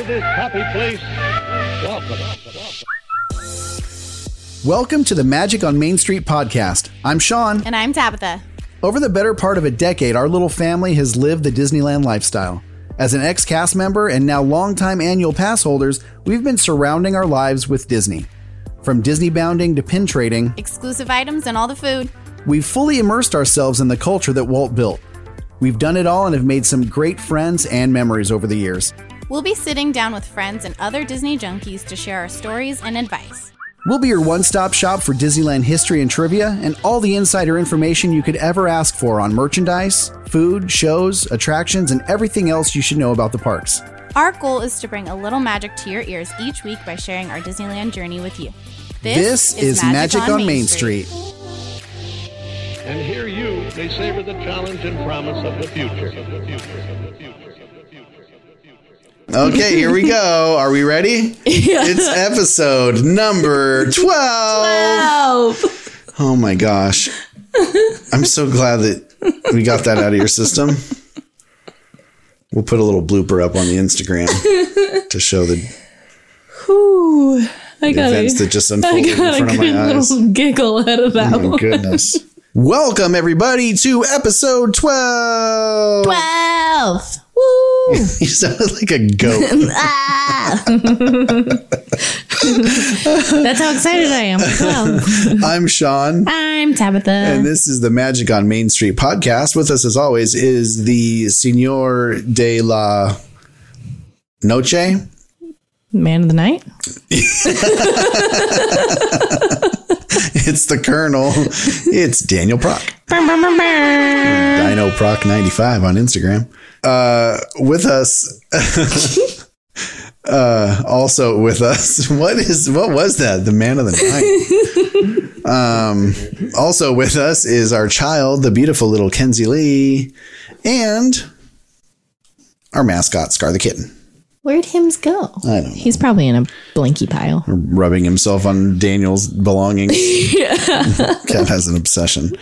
to this happy place, welcome. Welcome to the Magic on Main Street podcast. I'm Sean. And I'm Tabitha. Over the better part of a decade, our little family has lived the Disneyland lifestyle. As an ex cast member and now longtime annual pass holders, we've been surrounding our lives with Disney. From Disney bounding to pin trading, Exclusive items and all the food. we've fully immersed ourselves in the culture that Walt built. We've done it all and have made some great friends and memories over the years. We'll be sitting down with friends and other Disney junkies to share our stories and advice. We'll be your one stop shop for Disneyland history and trivia and all the insider information you could ever ask for on merchandise, food, shows, attractions, and everything else you should know about the parks. Our goal is to bring a little magic to your ears each week by sharing our Disneyland journey with you. This, is, Magic, on, Main Street. And here you may savor the challenge and promise of the future. Okay, here we go. Are we ready? It's episode number 12. 12. Oh my gosh. I'm so glad that we got that out of your system. We'll put a little blooper up on the Instagram to show the Ooh, I got events that a, just I unfolded in front of my eyes. little giggle out of that Oh my one. goodness. Welcome everybody to episode 12. Twelve. Woo! You sounded like a goat. Ah! That's how excited I am. I'm Sean. I'm Tabitha. And this is the Magic on Main Street podcast. With us, as always, is the Senor de la Noche. Man of the night. It's the Colonel. It's Daniel Proc. Dino Proc 95 on Instagram. Uh, with us. uh, also with us. What is what was that? The man of the night. um, also with us is our child, the beautiful little Kenzie Lee, and our mascot, Scar the kitten. Where'd Hims go? I don't know. He's probably in a blinky pile. rubbing himself on Daniel's belongings. Cat has an obsession.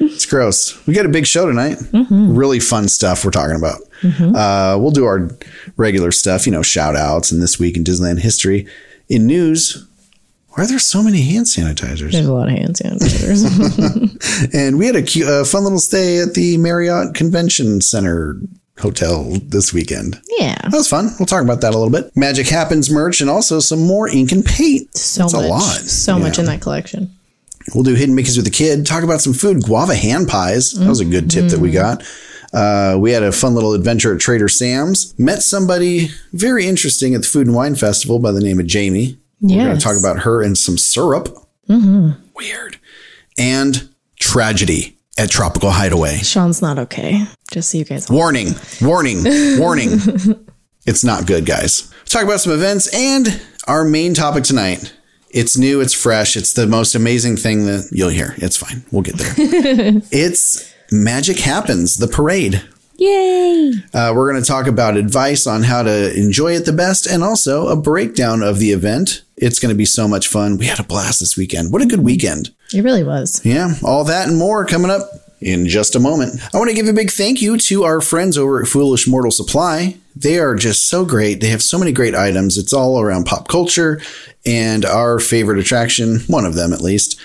It's gross. We got a big show tonight. Really fun stuff we're talking about. Uh, we'll do our regular stuff, you know, shout outs and this week in Disneyland history. In news, why are there so many hand sanitizers? There's a lot of hand sanitizers. And we had a, cu- a fun little stay at the Marriott Convention Center hotel this weekend. yeah. That was fun. We'll talk about that a little bit. Magic Happens merch and also some more ink and paint. So That's much. a lot. So much in that collection. We'll do hidden Mickeys with the kid. Talk about some food. Guava hand pies. That was a good tip that we got. Uh, we had a fun little adventure at Trader Sam's. Met somebody very interesting at the Food and Wine Festival by the name of Jamie. We're going to talk about her and some syrup. Weird. And tragedy at Tropical Hideaway. Sean's not okay. Just so you guys know. Warning, warning, warning. It's not good, guys. Let's talk about some events and our main topic tonight. It's new, it's fresh, it's the most amazing thing that you'll hear. It's fine. We'll get there. it's Magic Happens, the parade. Yay! Uh, we're going to talk about advice on how to enjoy it the best and also a breakdown of the event. It's going to be so much fun. We had a blast this weekend. What a good weekend. It really was. Yeah, all that and more coming up in just a moment. I want to give a big thank you to our friends over at Foolish Mortal Supply. They are just so great. They have so many great items. It's all around pop culture and our favorite attraction, one of them at least,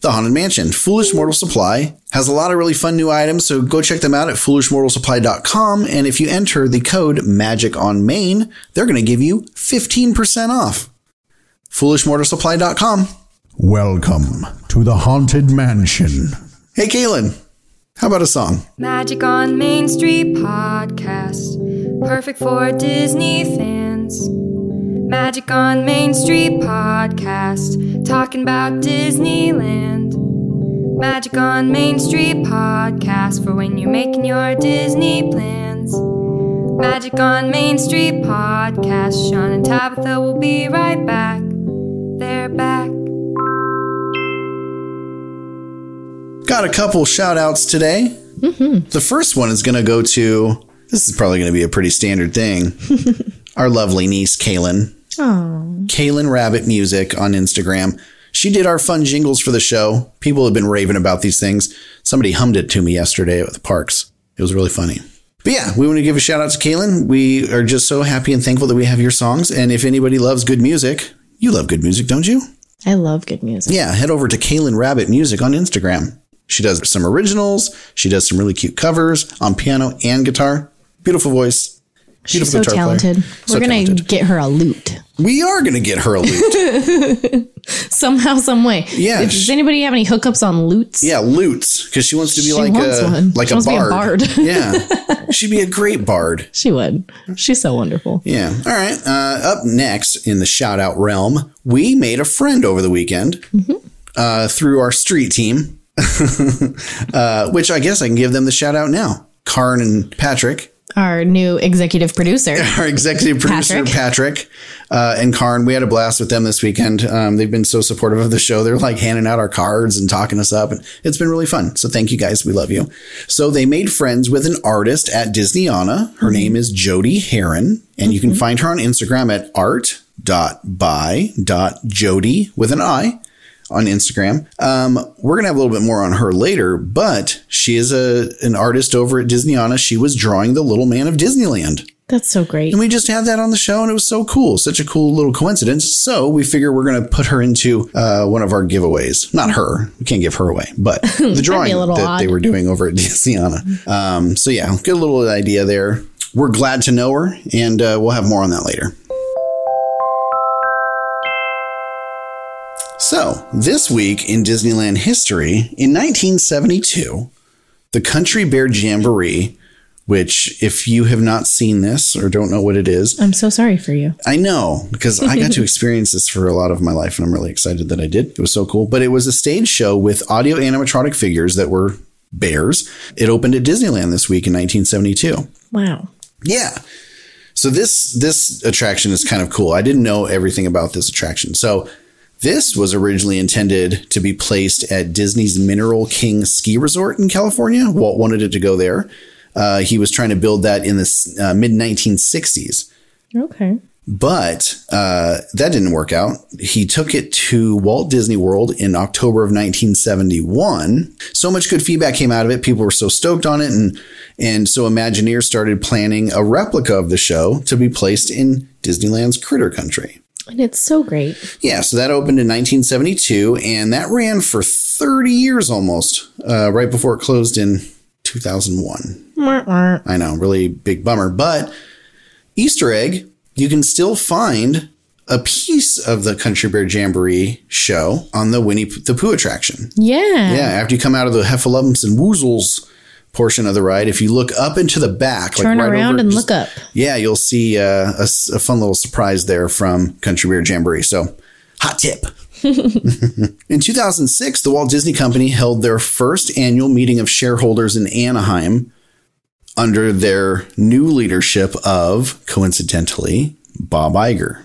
the Haunted Mansion. Foolish Mortal Supply has a lot of really fun new items, so go check them out at foolishmortalsupply.com. And if you enter the code MAGIC on Main, they're going to give you 15% off. foolishmortalsupply.com. Welcome to the Haunted Mansion. Hey, Kaylin, how about a song? Magic on Main Street podcast, perfect for Disney fans. Magic on Main Street podcast, talking about Disneyland. Magic on Main Street podcast for when you're making your Disney plans. Magic on Main Street podcast, Sean and Tabitha will be right back. They're back. Got a couple shout outs today. Mm-hmm. The first one is going to go to this is probably going to be a pretty standard thing. Our lovely niece, Kaylin. Oh, Kaylin Rabbit Music on Instagram. She did our fun jingles for the show. People have been raving about these things. Somebody hummed it to me yesterday at the parks. It was really funny. But yeah, we want to give a shout out to Kaylin. We are just so happy and thankful that we have your songs. And if anybody loves good music, you love good music, don't you? I love good music. Yeah, head over to Kaylin Rabbit Music on Instagram. She does some originals. She does some really cute covers on piano and guitar. Beautiful voice. She's so Beautiful guitar player. talented. We're gonna talented. get her a lute We are going to get her a lute. somehow, some way. Yeah, If- Does anybody have any hookups on lutes? yeah, lutes because she wants to be She like a one. like She a to be a bard. bard. yeah, she'd be a great bard. She would. She's so wonderful. Yeah. All right. Uh, up next in the shout out realm, we made a friend over the weekend Mm-hmm. uh, through our street team, uh, which I guess I can give them the shout out now. Karn and Patrick, Our new executive producer. our executive producer, Patrick. Patrick, uh, and Karn. We had a blast with them this weekend. Um, they've been so supportive of the show. They're like handing out our cards and talking us up, and it's been really fun. So thank you guys. We love you. So they made friends with an artist at Disneyana. Her name is Jodi Heron, and you can find her on Instagram at art.by.jodi with an I on Instagram. Um, we're gonna have a little bit more on her later, but she is a an artist over at Disneyana. She was drawing the Little Man of Disneyland. That's so great. And we just had that on the show, and it was so cool. Such a cool little coincidence. So we figure we're going to put her into uh, one of our giveaways. Not her. We can't give her away, but the drawing that they were doing over at Disneyana. Um, so yeah, good little idea there. We're glad to know her, and uh, we'll have more on that later. So, this week in Disneyland history, in 1972, the Country Bear Jamboree, which, if you have not seen this or don't know what it is, I'm so sorry for you. I know because I got to experience this for a lot of my life, and I'm really excited that I did. It was so cool. But it was a stage show with audio animatronic figures that were bears. It opened at Disneyland this week in 1972. Wow. Yeah. So this this attraction is kind of cool. I didn't know everything about this attraction. So this was originally intended to be placed at Disney's Mineral King Ski Resort in California. Walt wanted it to go there. Uh, he was trying to build that in the uh, mid 1960s. Okay. But uh, that didn't work out. He took it to Walt Disney World in October of 1971. So much good feedback came out of it. People were so stoked on it, and and so Imagineers started planning a replica of the show to be placed in Disneyland's Critter Country. And it's so great. Yeah, so that opened in 1972, and that ran for 30 years almost, uh, right before it closed in 2001. Mwah, mwah. I know, really big bummer. But Easter egg, you can still find a piece of the Country Bear Jamboree show on the Winnie the Pooh attraction. Yeah. Yeah, after you come out of the Heffalumps and Woozles portion of the ride, if you look up into the back, Turn right around over- and just- look up. Yeah, you'll see uh, a, a fun little surprise there from Country Bear Jamboree. So, hot tip. In 2006, the Walt Disney Company held their first annual meeting of shareholders in Anaheim under their new leadership of, coincidentally, Bob Iger.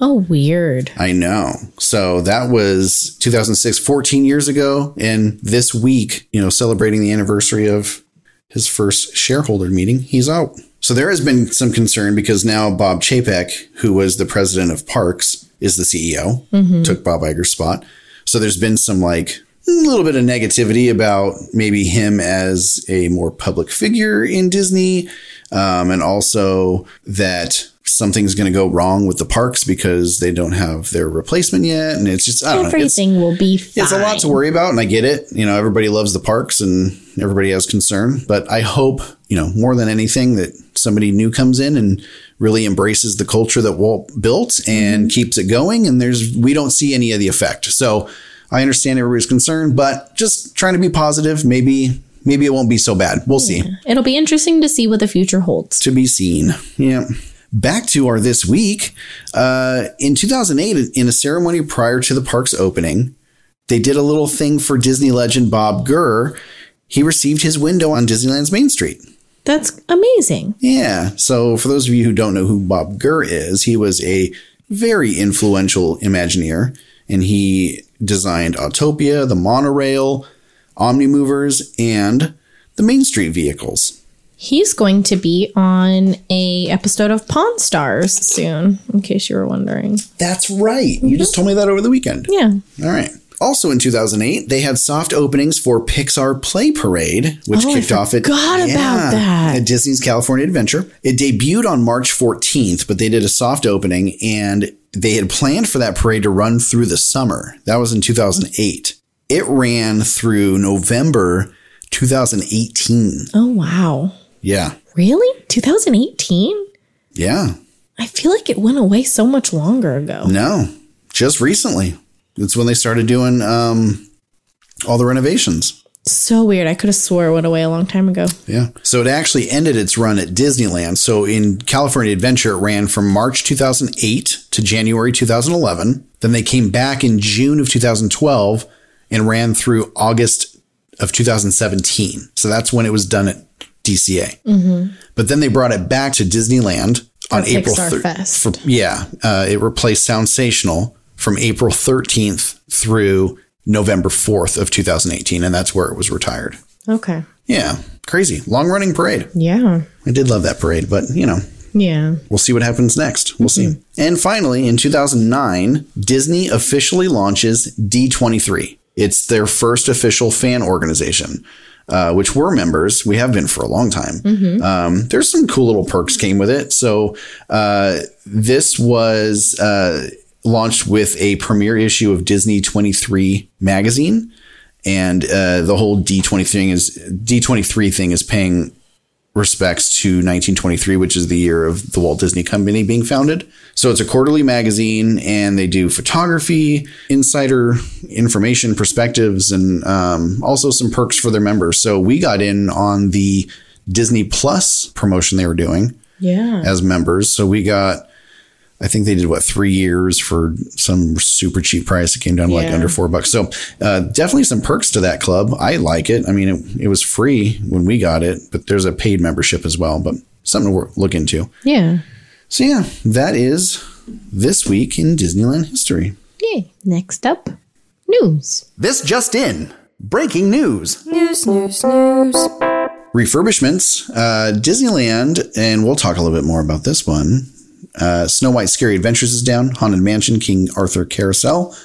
Oh, weird. I know. So that was 2006, 14 years ago. And this week, you know, celebrating the anniversary of his first shareholder meeting, he's out. So there has been some concern because now Bob Chapek, who was the president of Parks, is the CEO, took Bob Iger's spot. So there's been some like a little bit of negativity about maybe him as a more public figure in Disney. Um, and also that something's going to go wrong with the parks because they don't have their replacement yet. And it's just, I don't know. Everything will be fine. it's a lot to worry about, and I get it. You know, everybody loves the parks and everybody has concern, but I hope, you know, more than anything that somebody new comes in and really embraces the culture that Walt built and mm-hmm. keeps it going. And there's, we don't see any of the effect. So I understand everybody's concerned, but just trying to be positive. Maybe, maybe it won't be so bad. We'll see It'll be interesting to see what the future holds. to be seen. Yeah. Back to our this week. Uh, in 2008, in a ceremony prior to the park's opening, they did a little thing for Disney legend Bob Gurr. He received his window on Disneyland's Main Street. That's amazing. Yeah. So, for those of you who don't know who Bob Gurr is, he was a very influential Imagineer and he designed Autopia, the monorail, Omnimovers, and the Main Street vehicles. He's going to be on a episode of Pawn Stars soon, in case you were wondering. That's right. You just mhm. told me that over the weekend. Yeah. All right. Also in 2008, they had soft openings for Pixar Play Parade, which Oh, I kicked off at about that. at Disney's California Adventure. It debuted on March 14th, but they did a soft opening and they had planned for that parade to run through the summer. That was in 2008. It ran through November 2018. Oh, wow. Yeah. Really? 2018? Yeah. I feel like it went away so much longer ago. No, just recently. It's when they started doing um, all the renovations. So weird. I could have swore it went away a long time ago. Yeah. So it actually ended its run at Disneyland. So in California Adventure, it ran from March 2008 to January 2011. Then they came back in June of 2012 and ran through August of 2017. So that's when it was done at DCA. But then they brought it back to Disneyland on April Pixar Fest. for- yeah. Uh, it replaced Soundsational from April 13th through November 4th of 2018. And that's where it was retired. Okay. Yeah, crazy. Long running parade. Yeah. I did love that parade, but you know, Yeah. we'll see what happens next. We'll see. And finally, in 2009, Disney officially launches D23. It's their first official fan organization. Uh, which we're members. We have been for a long time. Um, there's some cool little perks came with it. So uh, this was uh, launched with a premiere issue of Disney 23 magazine, and uh, the whole D23 thing is D23 thing is paying respects to 1923, which is the year of the Walt Disney Company being founded. So it's a quarterly magazine, and they do photography, insider information, perspectives, and um, also some perks for their members. So we got in on the Disney Plus promotion they were doing Yeah. as members. So we got, I think they did what three years for some super cheap price. It came down to like under four bucks. So uh, definitely some perks to that club. I like it. I mean, it, it was free when we got it, but there's a paid membership as well. But something to work, look into. Yeah. So yeah, that is this week in Disneyland history. Yay. Next up, news. This just in. Breaking news. News, news, news. refurbishments. Uh, Disneyland, and we'll talk a little bit more about this one. Uh, Snow White Scary Adventures is down. Haunted Mansion, King Arthur Carousel.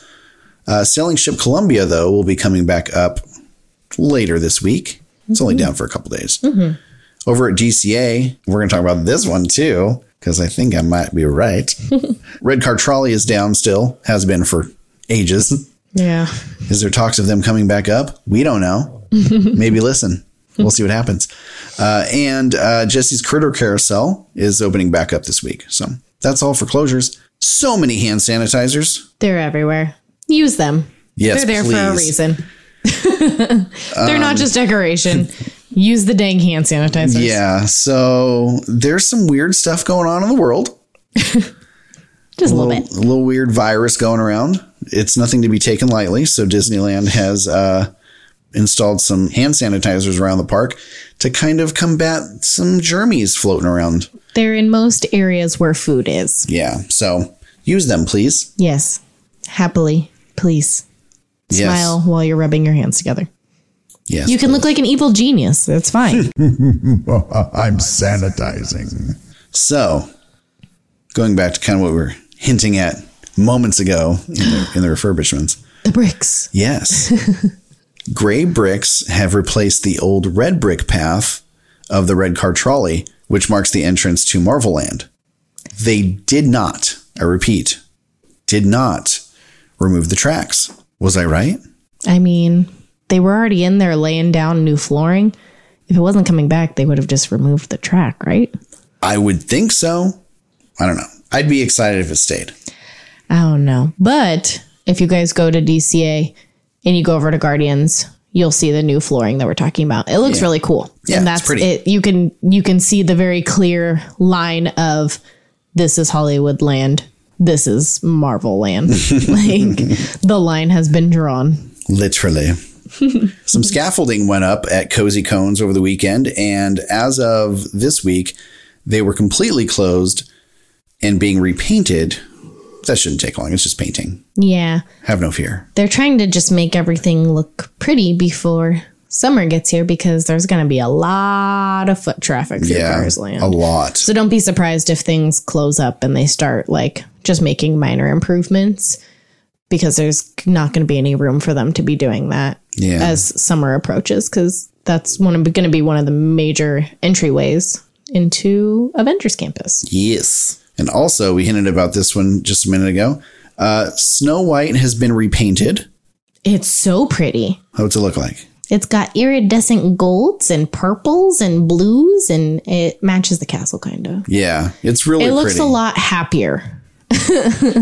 Uh, Sailing Ship Columbia, though, will be coming back up later this week. It's only down for a couple days. Over at DCA, we're going to talk about this one too, because I think I might be right. Red Car Trolley is down still, has been for ages. Yeah. Is there talks of them coming back up? We don't know. Maybe listen. We'll see what happens. Uh, and uh, Jesse's Critter Carousel is opening back up this week. So that's all for closures. So many hand sanitizers. They're everywhere. Use them. Yes, They're there for a reason. They're not just decoration. Use the dang hand sanitizers. Yeah. So there's some weird stuff going on in the world. Just a little bit. a little weird virus going around. It's nothing to be taken lightly. So Disneyland has uh, installed some hand sanitizers around the park to kind of combat some germies floating around. They're in most areas where food is. Yeah. So use them, please. Yes. Happily. Please. Yes. Smile while you're rubbing your hands together. Yes. You can look like an evil genius. That's fine. I'm sanitizing. So, going back to kind of what we were hinting at moments ago in the, in the refurbishments. the bricks. Yes. Gray bricks have replaced the old red brick path of the red car trolley, which marks the entrance to Marvel Land. They did not, I repeat, did not remove the tracks. Was I right? I mean, they were already in there laying down new flooring. If it wasn't coming back, they would have just removed the track, right? I would think so. I don't know. I'd be excited if it stayed. I don't know. But if you guys go to DCA and you go over to Guardians, you'll see the new flooring that we're talking about. It looks really cool. Yeah, and that's pretty. it. You can you can see the very clear line of this is Hollywood land. This is Marvel land. like the line has been drawn. Literally. Some scaffolding went up at Cozy Cones over the weekend, and as of this week, they were completely closed and being repainted. That shouldn't take long. It's just painting. Yeah. Have no fear. They're trying to just make everything look pretty before summer gets here because there's going to be a lot of foot traffic through Yeah, Cars Land. a lot. So don't be surprised if things close up and they start like just making minor improvements because there's not going to be any room for them to be doing that Yeah. as summer approaches because that's one going to be one of the major entryways into Avengers Campus. Yes. And also, we hinted about this one just a minute ago. Uh, Snow White has been repainted. It's so pretty. What's it look like? It's got iridescent golds and purples and blues, and it matches the castle kind of. Yeah, it's really It looks pretty. a lot happier.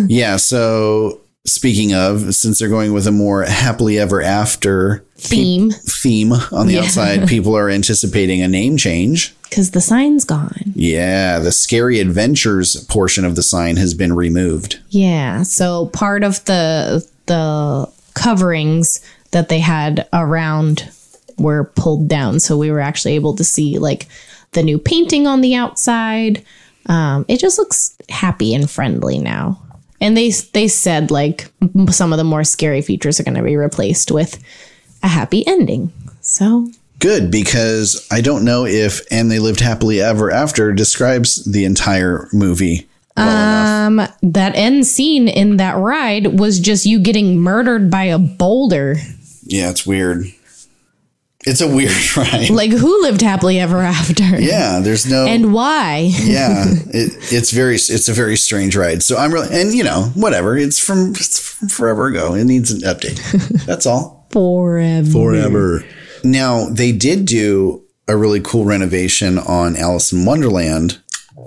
Yeah. So, speaking of, since they're going with a more happily ever after Theme theme on the outside, people are anticipating a name change. Because the sign's gone. Yeah, the scary adventures portion of the sign has been removed. Yeah. So part of the the coverings that they had around were pulled down, so we were actually able to see like the new painting on the outside. Um, it just looks happy and friendly now. And they they said like some of the more scary features are going to be replaced with a happy ending. So Good, because I don't know if And They Lived Happily Ever After describes the entire movie well enough. um, that end scene in that ride was just you getting murdered by a boulder. Yeah, it's weird. It's a weird ride. Like who lived happily ever after? Yeah, there's no. And why? yeah, it, it's very it's a very strange ride. So I'm really and you know whatever. It's from, it's from forever ago. It needs an update. That's all. Forever. Forever. Now they did do a really cool renovation on Alice in Wonderland.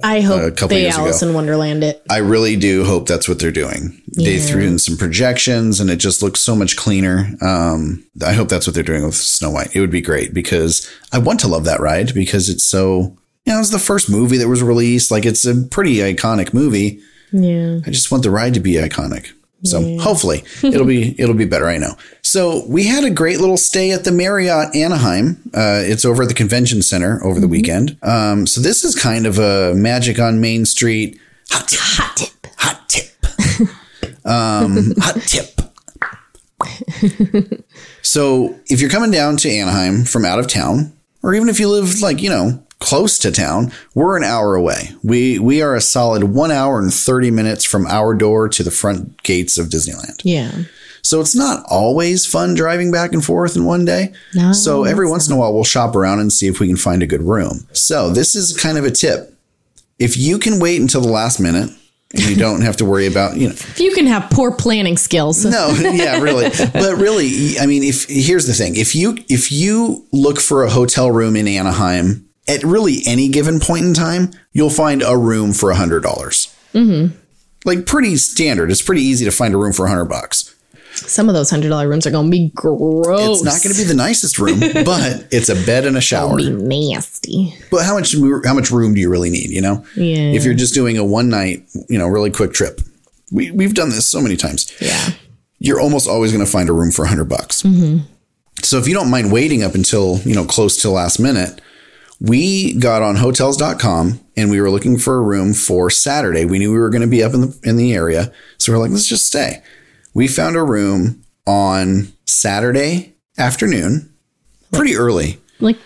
I hope couple they years ago. Alice in Wonderland it. I really do hope that's what they're doing. They threw in some projections and it just looks so much cleaner. Um, I hope that's what they're doing with Snow White. It would be great because I want to love that ride because it's so, you know, it's the first movie that was released. Like it's a pretty iconic movie. Yeah. I just want the ride to be iconic. So hopefully it'll be it'll be better. I know. So we had a great little stay at the Marriott Anaheim. Uh, it's over at the convention center over the weekend. Um, so this is kind of a Magic on Main Street hot tip. Hot tip. Hot tip. um, hot tip. so if you're coming down to Anaheim from out of town, or even if you live like you know close to town, we're an hour away. We we are a solid one hour and thirty minutes from our door to the front gates of Disneyland. Yeah. So it's not always fun driving back and forth in one day. No, so every once in a while, we'll shop around and see if we can find a good room. So this is kind of a tip. If you can wait until the last minute you don't have to worry about, you know, If you can have poor planning skills. no, yeah, really. But really, I mean, if here's the thing. If you if you look for a hotel room in Anaheim at really any given point in time, you'll find a room for a hundred dollars. Mm-hmm. Like pretty standard. It's pretty easy to find a room for a hundred bucks. Some of those hundred dollar rooms are gonna be gross. It's not going to be the nicest room, but it's a bed and a shower. be nasty. But how much how much room do you really need? You know, Yeah. if you're just doing a one night, you know, really quick trip. We we've done this so many times. Yeah. You're almost always going to find a room for a hundred bucks. Mm-hmm. So if you don't mind waiting up until you know close to last minute, we got on Hotels.com and we were looking for a room for Saturday. We knew we were going to be up in the in the area, so we're like, let's just stay. We found a room on Saturday afternoon, pretty early. Like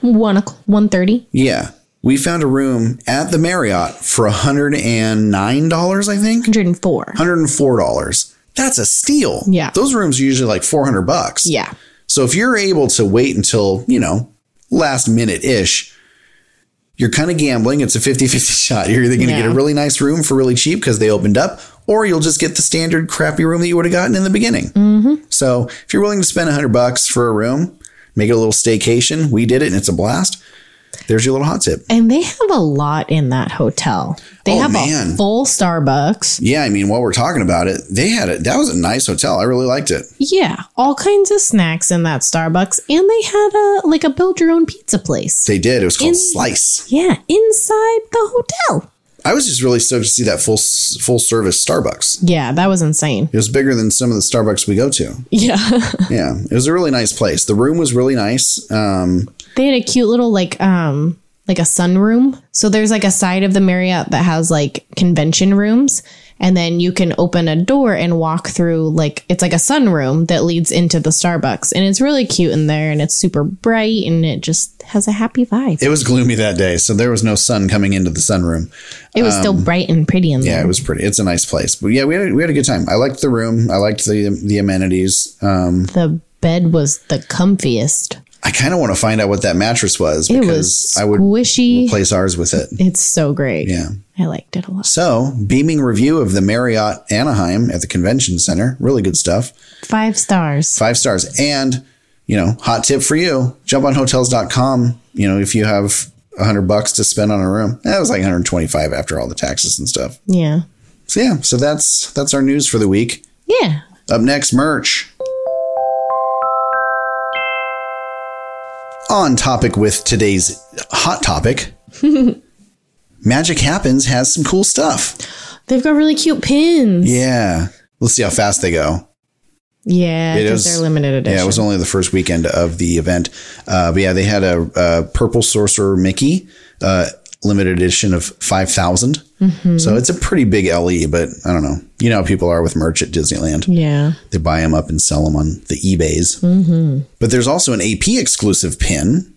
one one thirty. Yeah. We found a room at the Marriott for $109, I think. Hundred and four. $104. That's a steal. Yeah. Those rooms are usually like 400 bucks. Yeah. So if you're able to wait until, you know, last minute ish, you're kind of gambling. It's a 50 50 shot. You're either going to Yeah. get a really nice room for really cheap because they opened up, or you'll just get the standard crappy room that you would have gotten in the beginning. Mm-hmm. So if you're willing to spend a 100 bucks for a room, make it a little staycation. We did it and it's a blast. There's your little hot tip. And they have a lot in that hotel. They Oh, have man. a full Starbucks. Yeah, I mean, while we're talking about it, they had it. That was a nice hotel. I really liked it. Yeah, all kinds of snacks in that Starbucks, and they had a like a build your own pizza place. They did. It was called In- Slice. Yeah, inside the hotel. I was just really stoked to see that full full service Starbucks. Yeah, that was insane. It was bigger than some of the Starbucks we go to. Yeah, Yeah, it was a really nice place. The room was really nice. Um, they had a cute little like um like a sunroom. So there's like a side of the Marriott that has like convention rooms, and then you can open a door and walk through like it's like a sunroom that leads into the Starbucks, and it's really cute in there, and it's super bright, and it just has a happy vibe. It was gloomy that day, so there was no sun coming into the sunroom. It was still bright and pretty in um, Yeah, it was pretty. It's a nice place, but yeah, we had a, we had a good time. I liked the room. I liked the the amenities. Um, the bed was the comfiest. I kind of want to find out what that mattress was It because was I would squishy. replace ours with it. It's so great. Yeah. I liked it a lot. So, beaming review of the Marriott Anaheim at the convention center. Really good stuff. Five stars. Five stars. And, you know, hot tip for you jump on hotels.com. You know, if you have a hundred bucks to spend on a room, that was like 125 after all the taxes and stuff. Yeah. So, yeah, so that's that's our news for the week. Yeah. Up next, merch. On topic with today's hot topic, Magic Happens has some cool stuff. They've got really cute pins. Yeah. Let's see how fast they go. Yeah, It because they're limited edition. Yeah, it was only the first weekend of the event. Uh, but yeah, they had a, a Purple Sorcerer Mickey, uh, limited edition of 5,000. Mm-hmm. So it's a pretty big LE, but I don't know. You know how people are with merch at Disneyland. yeah. They buy them up and sell them on the eBays. Mm-hmm. But there's also an AP exclusive pin,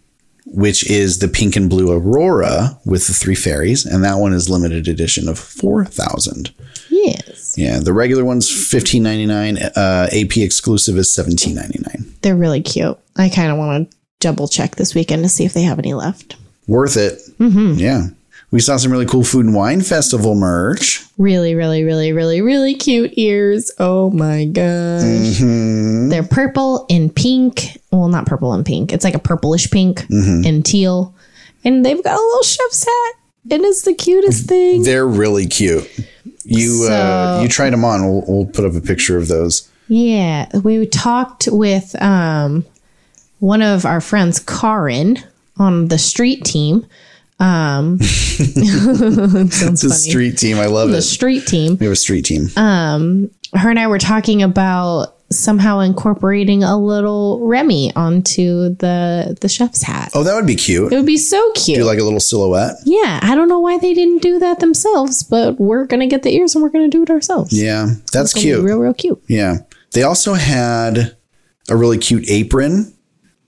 which is the pink and blue Aurora with the three fairies, and that one is limited edition of four thousand. Yes. Yeah, the regular one's fifteen ninety nine. Uh, AP exclusive is seventeen ninety nine. They're really cute. I kind of want to double check this weekend to see if they have any left. Worth it. Mm-hmm. Yeah, we saw some really cool food and wine festival merch. Really, really, really, really, really cute ears. Oh my gosh. Mm-hmm. They're purple and pink. Well, not purple and pink. It's like a purplish pink Mm-hmm. and teal. And they've got a little chef's hat. And it's the cutest thing. They're really cute. You uh, you tried them on. We'll, we'll put up a picture of those. Yeah, we talked with um, one of our friends, Karin, on the street team. Um, sounds a street team. I love the it. street team. We have a street team. Um, Her and I were talking about somehow incorporating a little Remy onto the the chef's hat. oh, that would be cute. It would be so cute. Do like a little silhouette. yeah, I don't know why they didn't do that themselves, but we're gonna get the ears and we're gonna do it ourselves. Yeah, that's It's gonna be cute. real, real cute. Yeah. They also had a really cute apron,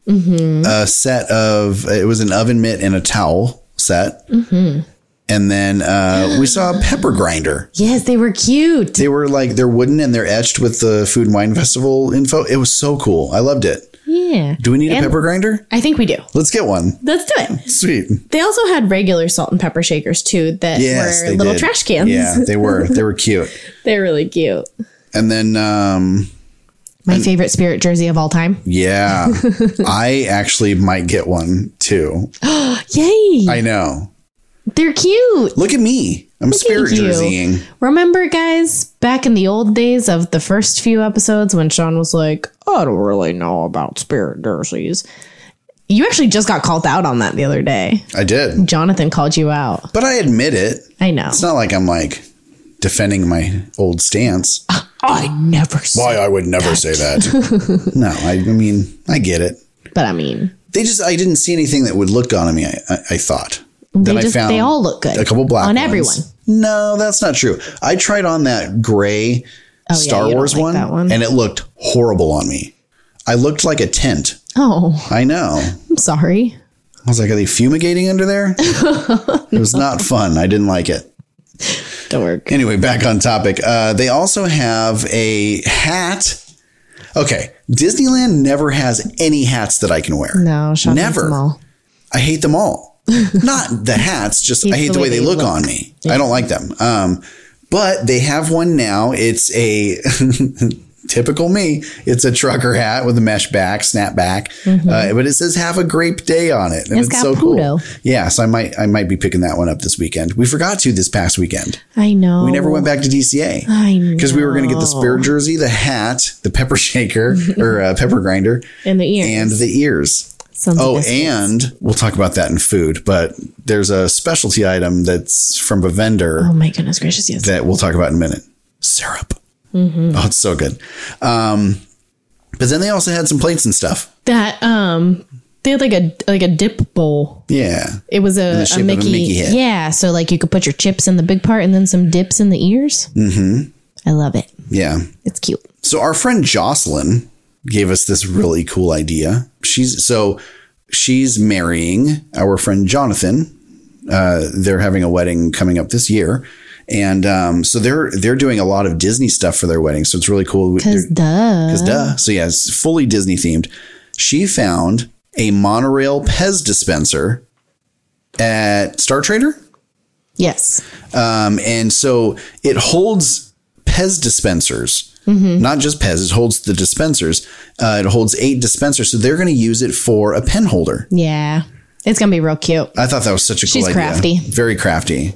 Mm-hmm. a set of, it was an oven mitt and a towel set. Mm-hmm. And then uh, we saw a pepper grinder. Yes, they were cute. They were like, they're wooden and they're etched with the Food and Wine Festival info. It was so cool. I loved it. Yeah. Do we need a pepper grinder? I think we do. Let's get one. Let's do it. Sweet. They also had regular salt and pepper shakers too that Yes, were little did. trash cans. Yeah, they were. They were cute. They're really cute. And then, um, My favorite spirit jersey of all time. yeah, I actually might get one too. Yay! I know. They're cute. Look at me. I'm spirit jerseying. Remember, guys, back in the old days of the first few episodes when Sean was like, I don't really know about spirit jerseys. You actually just got called out on that the other day. I did. Jonathan called you out. But I admit it. I know. It's not like I'm like defending my old stance. Oh, I never said. Why I would never say that. no, I, I mean I get it. But I mean, They just I didn't see anything that would look good on me. I, I, I thought. they Then just they all look good. a couple black on ones. everyone. No, that's not true. I tried on that gray Oh, Star don't Wars like one, one. and it looked horrible on me. I looked like a tent. Oh, I know. I'm sorry. I was like, are they fumigating under there? it was not fun. I didn't like it. Don't work. Anyway, back on topic. Uh, they also have a hat. Okay, Disneyland never has any hats that I can wear. No, Sean never. them all. I hate them all. Not the hats, just I hate the way, they look, on me. I don't like them. Um, but they have one now. It's a typical me. It's a trucker hat with a mesh back, snap back, uh, but it says "Have a grape day" on it, and Mm-hmm. It's so Pluto. cool. Yeah, so I might I might be picking that one up this weekend. We forgot to this past weekend. I know. We never went back to DCA I know. because we were going to get the spirit jersey, the hat, the pepper shaker or uh, pepper grinder, And the ears. and the ears. Of Oh, and we'll talk about that in food, but there's a specialty item that's from a vendor oh my goodness gracious, yes. that we'll talk about in a minute. Syrup. Oh, it's so good. Um, but then they also had some plates and stuff. that um They had like a like a dip bowl. Yeah. It was a, a of a Mickey. Mickey. Yeah, so like you could put your chips in the big part and then some dips in the ears. Mm-hmm. I love it. Yeah. It's cute. So our friend Jocelyn gave us this really cool idea. She's so she's marrying our friend Jonathan. Uh, they're having a wedding coming up this year, and um, so they're they're doing a lot of Disney stuff for their wedding. So it's really cool. Cause duh. Cause duh. So yeah, it's fully Disney themed. She found a monorail Pez dispenser at Star Trader. Yes. Um, and so it holds Pez dispensers, Mm-hmm. not just Pez, it holds the dispensers. Uh, it holds eight dispensers. So they're going to use it for a pen holder. Yeah. It's gonna be real cute. I thought that was such a She's cool idea. crafty. Very crafty.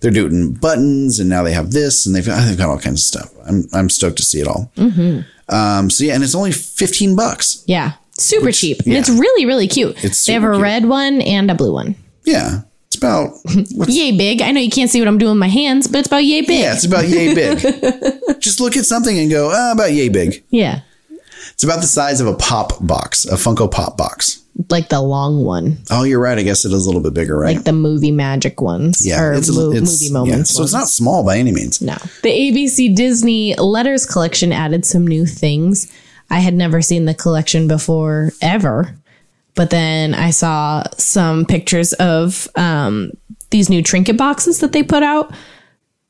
They're doing buttons and now they have this and they've, they've got all kinds of stuff. I'm, I'm stoked to see it all. Mm-hmm. Um, so yeah, and it's only 15 bucks. Yeah. Super cheap. And yeah. it's really, really cute. It's they have a cute. red one and a blue one. Yeah. It's about, Yay big. I know you can't see what I'm doing with my hands, but it's about yay big. yeah, it's about yay big. Just look at something and go, ah, about yay big. yeah. It's about the size of a pop box, a Funko Pop box. Like the long one. Oh, you're right. I guess it is a little bit bigger, right? Like the movie magic ones. yeah, Or it's, mo- it's- movie moments. Yeah. So it's not small by any means. No. The ABC Disney Letters collection added some new things. I had never seen the collection before ever. But then I saw some pictures of um, these new trinket boxes that they put out.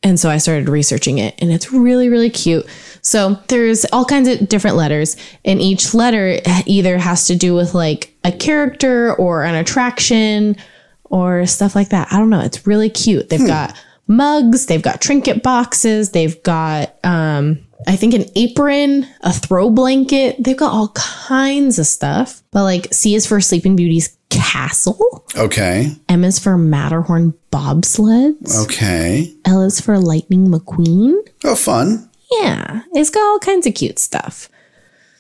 And so I started researching it, and it's really, really cute. So there's all kinds of different letters, and each letter either has to do with like a character or an attraction or stuff like that. I don't know. It's really cute. They've got mugs, they've got trinket boxes, they've got um I think an apron, a throw blanket. They've got all kinds of stuff. But like C is for Sleeping Beauty's castle, Okay. M is for Matterhorn bobsleds, Okay. L is for Lightning McQueen. Oh, fun. Yeah, it's got all kinds of cute stuff.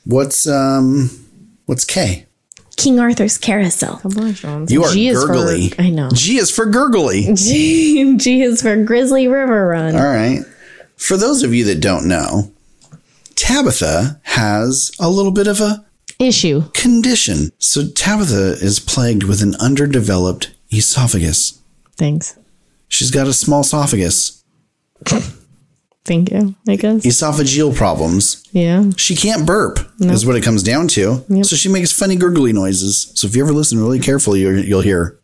What's um, what's K? King Arthur's Carousel. You are G is for- gurgly. I know. G is for gurgly. G, G is for Grizzly River Run. All right. For those of you that don't know, Tabitha has a little bit of a Issue. condition. So Tabitha is plagued with an underdeveloped esophagus. Thanks. She's got a small esophagus, Thank you. I guess. esophageal problems. Yeah. She can't burp, is what it comes down to. So she makes funny gurgly noises. So if you ever listen really carefully, you'll, you'll hear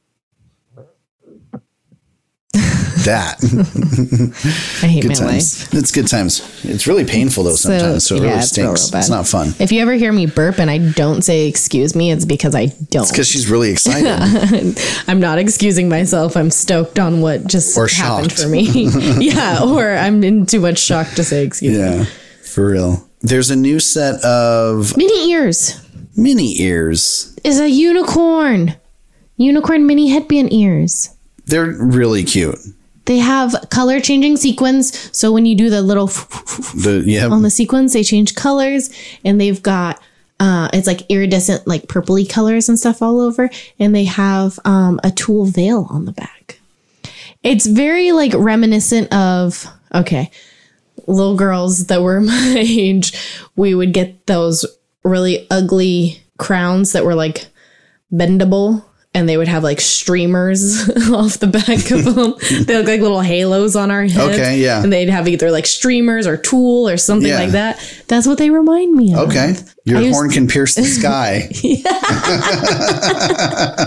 that. I hate good my times. life. It's good times. It's really painful though sometimes. So, it yeah, really it's real, real stinks. bad. it's not fun. If you ever hear me burp and I don't say excuse me, it's because I don't. Because she's really excited. I'm not excusing myself. I'm stoked on what just Or happened shocked. for me. yeah, or I'm in too much shock to say excuse me. yeah, for real. There's a new set of Mini ears mini ears. is a unicorn. Unicorn mini headband ears. They're really cute. They have color changing sequins. So when you do the little The yeah, on the sequins, they change colors and they've got uh it's like iridescent like purpley colors and stuff all over and they have um a tulle veil on the back. It's very like reminiscent of okay, little girls that were my age, we would get those really ugly crowns that were like bendable and they would have like streamers off the back of them. they look like little halos on our heads. Okay, yeah. And they'd have either like streamers or tulle or something Yeah. like that. That's what they remind me of. okay. Your I used- horn can pierce the sky.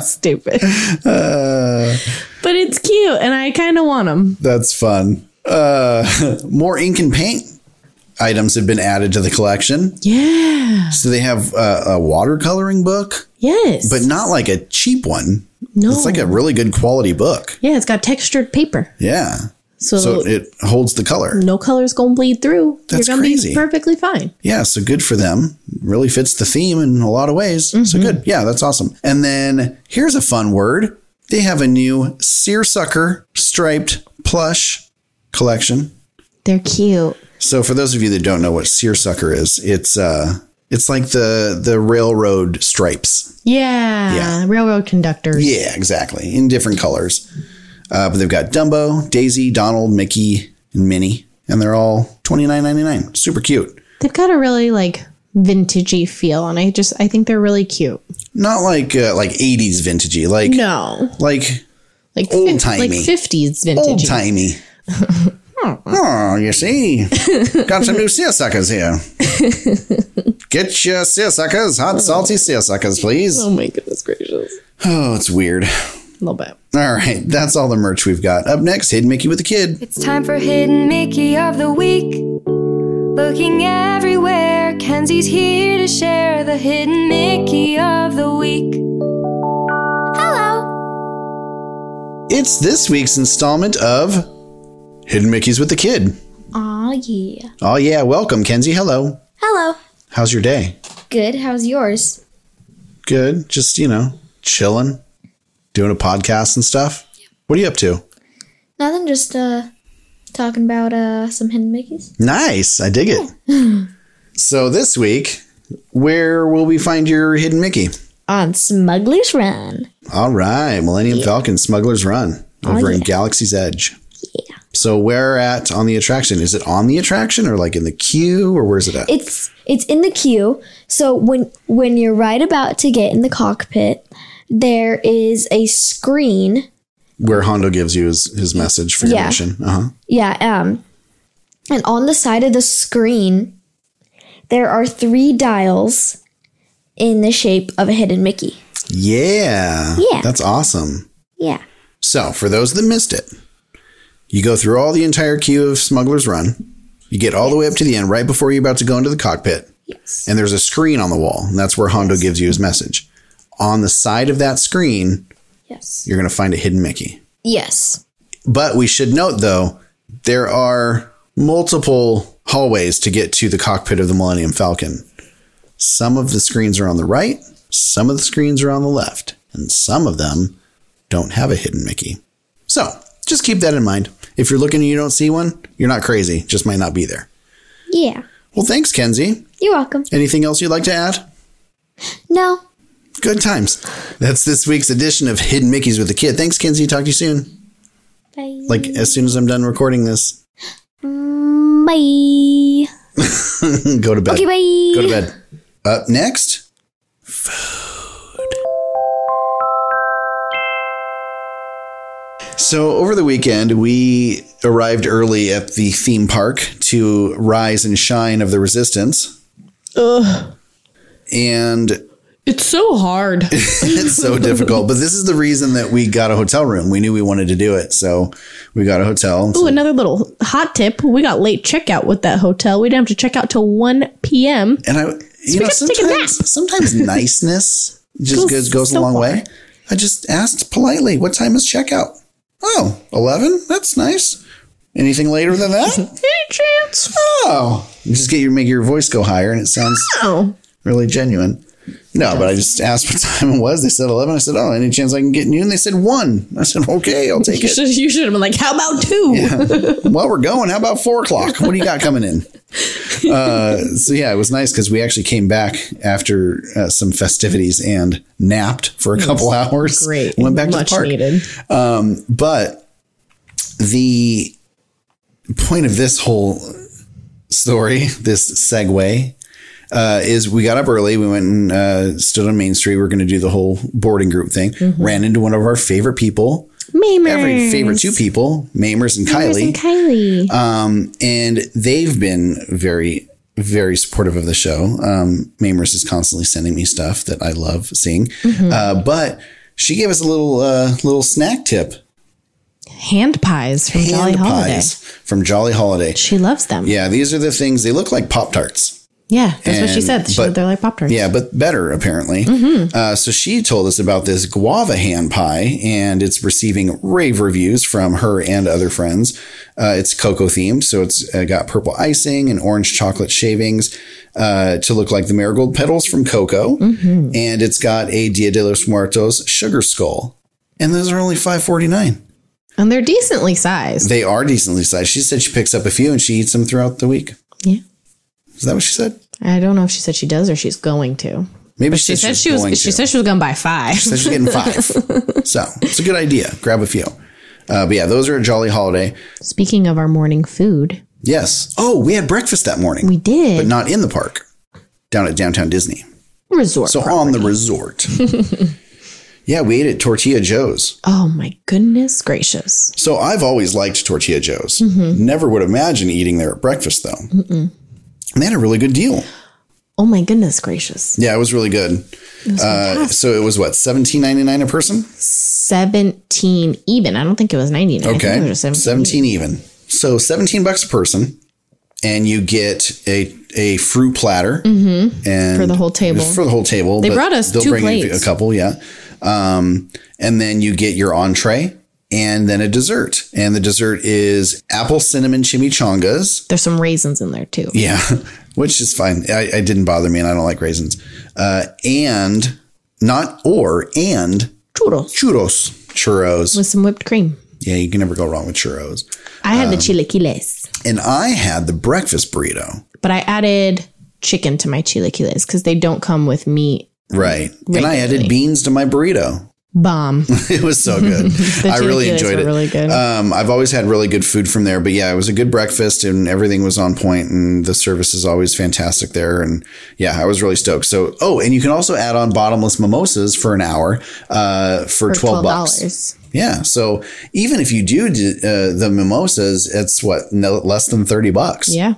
Stupid. Uh. but it's cute and I kind of want them. That's fun. Uh, more ink and paint items have been added to the collection. Yeah. So they have uh, a watercoloring book, Yes. but not like a cheap one. no. It's like a really good quality book. yeah, it's got textured paper. Yeah. So, So it holds the color. no color's going to bleed through. That's You're going to crazy. be perfectly fine. Yeah, so good for them. Really fits the theme in a lot of ways. Mm-hmm. So good. Yeah, that's awesome. And then here's a fun word. They have a new seersucker striped plush collection. They're cute. So for those of you that don't know what seersucker is, it's uh it's like the the railroad stripes. Yeah. Yeah. Railroad conductors. Yeah, exactly. In different colors. Uh, but they've got Dumbo, Daisy, Donald, Mickey, and Minnie, and they're all twenty nine ninety nine. Super cute. They've got a really like vintagey feel, and I just I think they're really cute. Not like uh, like 80s vintagey, like No, like like Old-timey. like fifties old vintagey. timey. oh, you see, got some new seersuckers here. Get your seersuckers, hot salty seersuckers, please. Oh my goodness gracious! Oh, it's weird. A little bit. All right, that's all the merch we've got. Up next, Hidden Mickey with the Kid. It's time for Hidden Mickey of the Week. Looking everywhere, Kenzie's here to share the Hidden Mickey of the Week. Hello! It's this week's installment of Hidden Mickey's with the Kid. Aw, yeah. Oh yeah, welcome, Kenzie. Hello. Hello. How's your day? Good. How's yours? Good. Just you know, chilling, doing a podcast and stuff. What are you up to? Nothing. Just uh, talking about uh some hidden Mickeys. Nice. I dig it. so this week, where will we find your hidden Mickey? On Smuggler's Run. All right, Millennium Falcon Smuggler's Run over in Galaxy's Edge. So where at on the attraction? Is it on the attraction or like in the queue or where's it at? It's it's in the queue. So when when you're right about to get in the cockpit, there is a screen. where Hondo gives you his, his message for your Yeah. mission. Uh-huh. Yeah. Um, and on the side of the screen, there are three dials in the shape of a hidden Mickey. Yeah. Yeah. That's awesome. Yeah. So, for those that missed it, you go through all the entire queue of Smuggler's Run. You get all the way up to the end, right before you're about to go into the cockpit. Yes. And there's a screen on the wall, and that's where Hondo gives you his message. On the side of that screen, Yes. you're going to find a hidden Mickey. Yes. But we should note, though, there are multiple hallways to get to the cockpit of the Millennium Falcon. Some of the screens are on the right, some of the screens are on the left, and some of them don't have a hidden Mickey. So just keep that in mind. If you're looking and you don't see one, you're not crazy, just might not be there. Yeah. Well, thanks, Kenzie. You're welcome. Anything else you'd like to add? No. Good times. That's this week's edition of Hidden Mickeys with the Kid. Thanks, Kenzie. Talk to you soon. Bye. Like as soon as I'm done recording this, mm, Bye. go to bed. Okay, bye. Go to bed. Up next, food. So, over the weekend, we arrived early at the theme park to Rise and Shine of the Resistance. And It's so hard. it's so difficult. But this is the reason that we got a hotel room. We knew we wanted to do it. So, we got a hotel. Ooh, another little hot tip. We got late checkout with that hotel. We didn't have to check out till 1 p.m. And I, you know, got to take a nap. sometimes, sometimes niceness just Goes goes, goes a long far. way. I just asked politely, what time is checkout? Oh, 11? That's nice. Anything later than that? Any chance? oh, you just get your, make your voice go higher and it sounds Oh. really genuine. No, but I just asked what time it was. They said 11. I said, oh, any chance I can get noon? They said 1. I said, okay, I'll take You it. should, you should have been like, how about two? well, we're going. How about 4 o'clock? What do you got coming in? Uh, so, yeah, it was nice because we actually came back after uh, some festivities and napped for a couple hours. Great. Went back Much to the park. needed. Um, but the point of this whole story, this segue, uh, is we got up early. We went and uh, stood on Main Street. We are going to do the whole boarding group thing. Ran into one of our favorite people, Mamers. every favorite two people, Mamers and Kylie. and Kylie. Um, and they've been very, very supportive of the show. Um, Mamers is constantly sending me stuff that I love seeing. Uh, but she gave us a little, uh, little snack tip. Hand pies from Jolly Hand Holiday. from Jolly Holiday. She loves them. Yeah, these are the things. They look like Pop Tarts. Yeah, that's what she said. She, but- they're like Pop Tarts. Yeah, but better apparently. Uh, so she told us about this guava hand pie, and it's receiving rave reviews from her and other friends. Uh, it's Coco themed, so it's uh, got purple icing and orange chocolate shavings uh, to look like the marigold petals from Coco, and it's got a Dia de los Muertos sugar skull. And those are only five forty nine. And they're decently sized. They are decently sized. She said she picks up a few and she eats them throughout the week. Yeah. Is that what she said? I don't know if she said she does or she's going to. Maybe She said she was. going She to. said she was going to buy five. So she's getting five. so it's a good idea. Grab a few. Uh, but yeah, those are a jolly holiday. Speaking of our morning food, Yes. Oh, we had breakfast that morning, we did. but not in the park. down at downtown Disney. Resort. So on the resort. yeah, we ate at Tortilla Joe's. oh my goodness gracious. So I've always liked Tortilla Joe's. Never would imagine eating there at breakfast though. And they had a really good deal. Oh my goodness gracious. Yeah, it was really good. Uh, so it was what seventeen ninety nine a person. 17 even. I don't think it was 99. I think it Okay, was 17. seventeen even. So seventeen bucks a person, and you get a a fruit platter and For the whole table. for the whole table. They brought us they'll two bring plates. a couple, yeah. Um, and then you get your entree and then a dessert, and the dessert is apple cinnamon chimichangas. There's some raisins in there too. Yeah, which is fine. I, it didn't bother me, and I don't like raisins. Uh, and not or and Churros churros, churros. with some whipped cream. Yeah, you can never go wrong with churros. I had Um, the chilaquiles, And I had the breakfast burrito. but I added chicken to my chilaquiles because they don't come with meat. Right. And I added beans to my burrito. Bomb. It was so good. I really enjoyed it. really good. Um, I've always had really good food from there, but yeah, it was a good breakfast and everything was on point and the service is always fantastic there. And yeah, I was really stoked. So, oh, and you can also add on bottomless mimosas for an hour, uh, for, 12, bucks. $12. Yeah. So even if you do uh, the mimosas, it's what, no, less than 30 bucks. Yeah.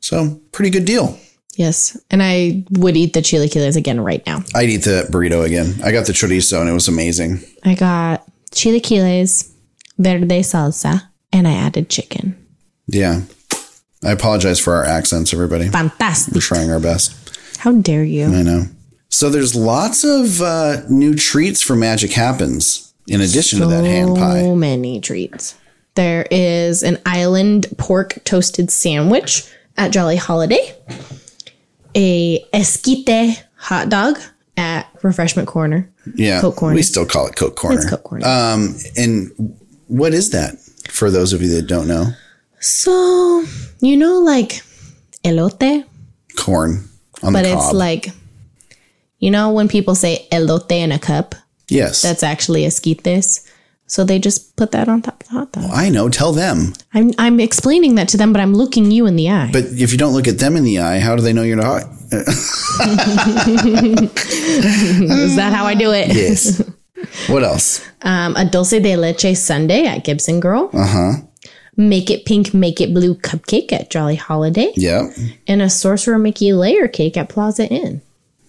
So pretty good deal. Yes. And I would eat the chilaquiles again right now. I'd eat the burrito again. I got the chorizo and it was amazing. I got chilaquiles, verde salsa, and I added chicken. Yeah. I apologize for our accents, everybody. Fantastic. We're trying our best. How dare you? I know. So there's lots of uh, new treats for Magic Happens in addition to that hand pie. So many treats. There is an island pork toasted sandwich at Jolly Holiday, a esquite hot dog at Refreshment Corner. Yeah. Coke Corner. We still call it Coke Corner. It's Coke Corner. Um, and what is that for those of you that don't know? so, you know, like elote, Corn on but the it's cob. like, you know, when people say elote in a cup, yes. that's actually esquites. So they just put that on top of the hot dog. I know. Tell them. I'm, I'm explaining that to them, but I'm looking you in the eye. But if you don't look at them in the eye, how do they know you're not? Is that how I do it? Yes. what else? Um, a dulce de leche sundae at Gibson Girl. Uh huh. Make it pink, make it blue cupcake at Jolly Holiday, Yeah. and a Sorcerer Mickey layer cake at Plaza Inn.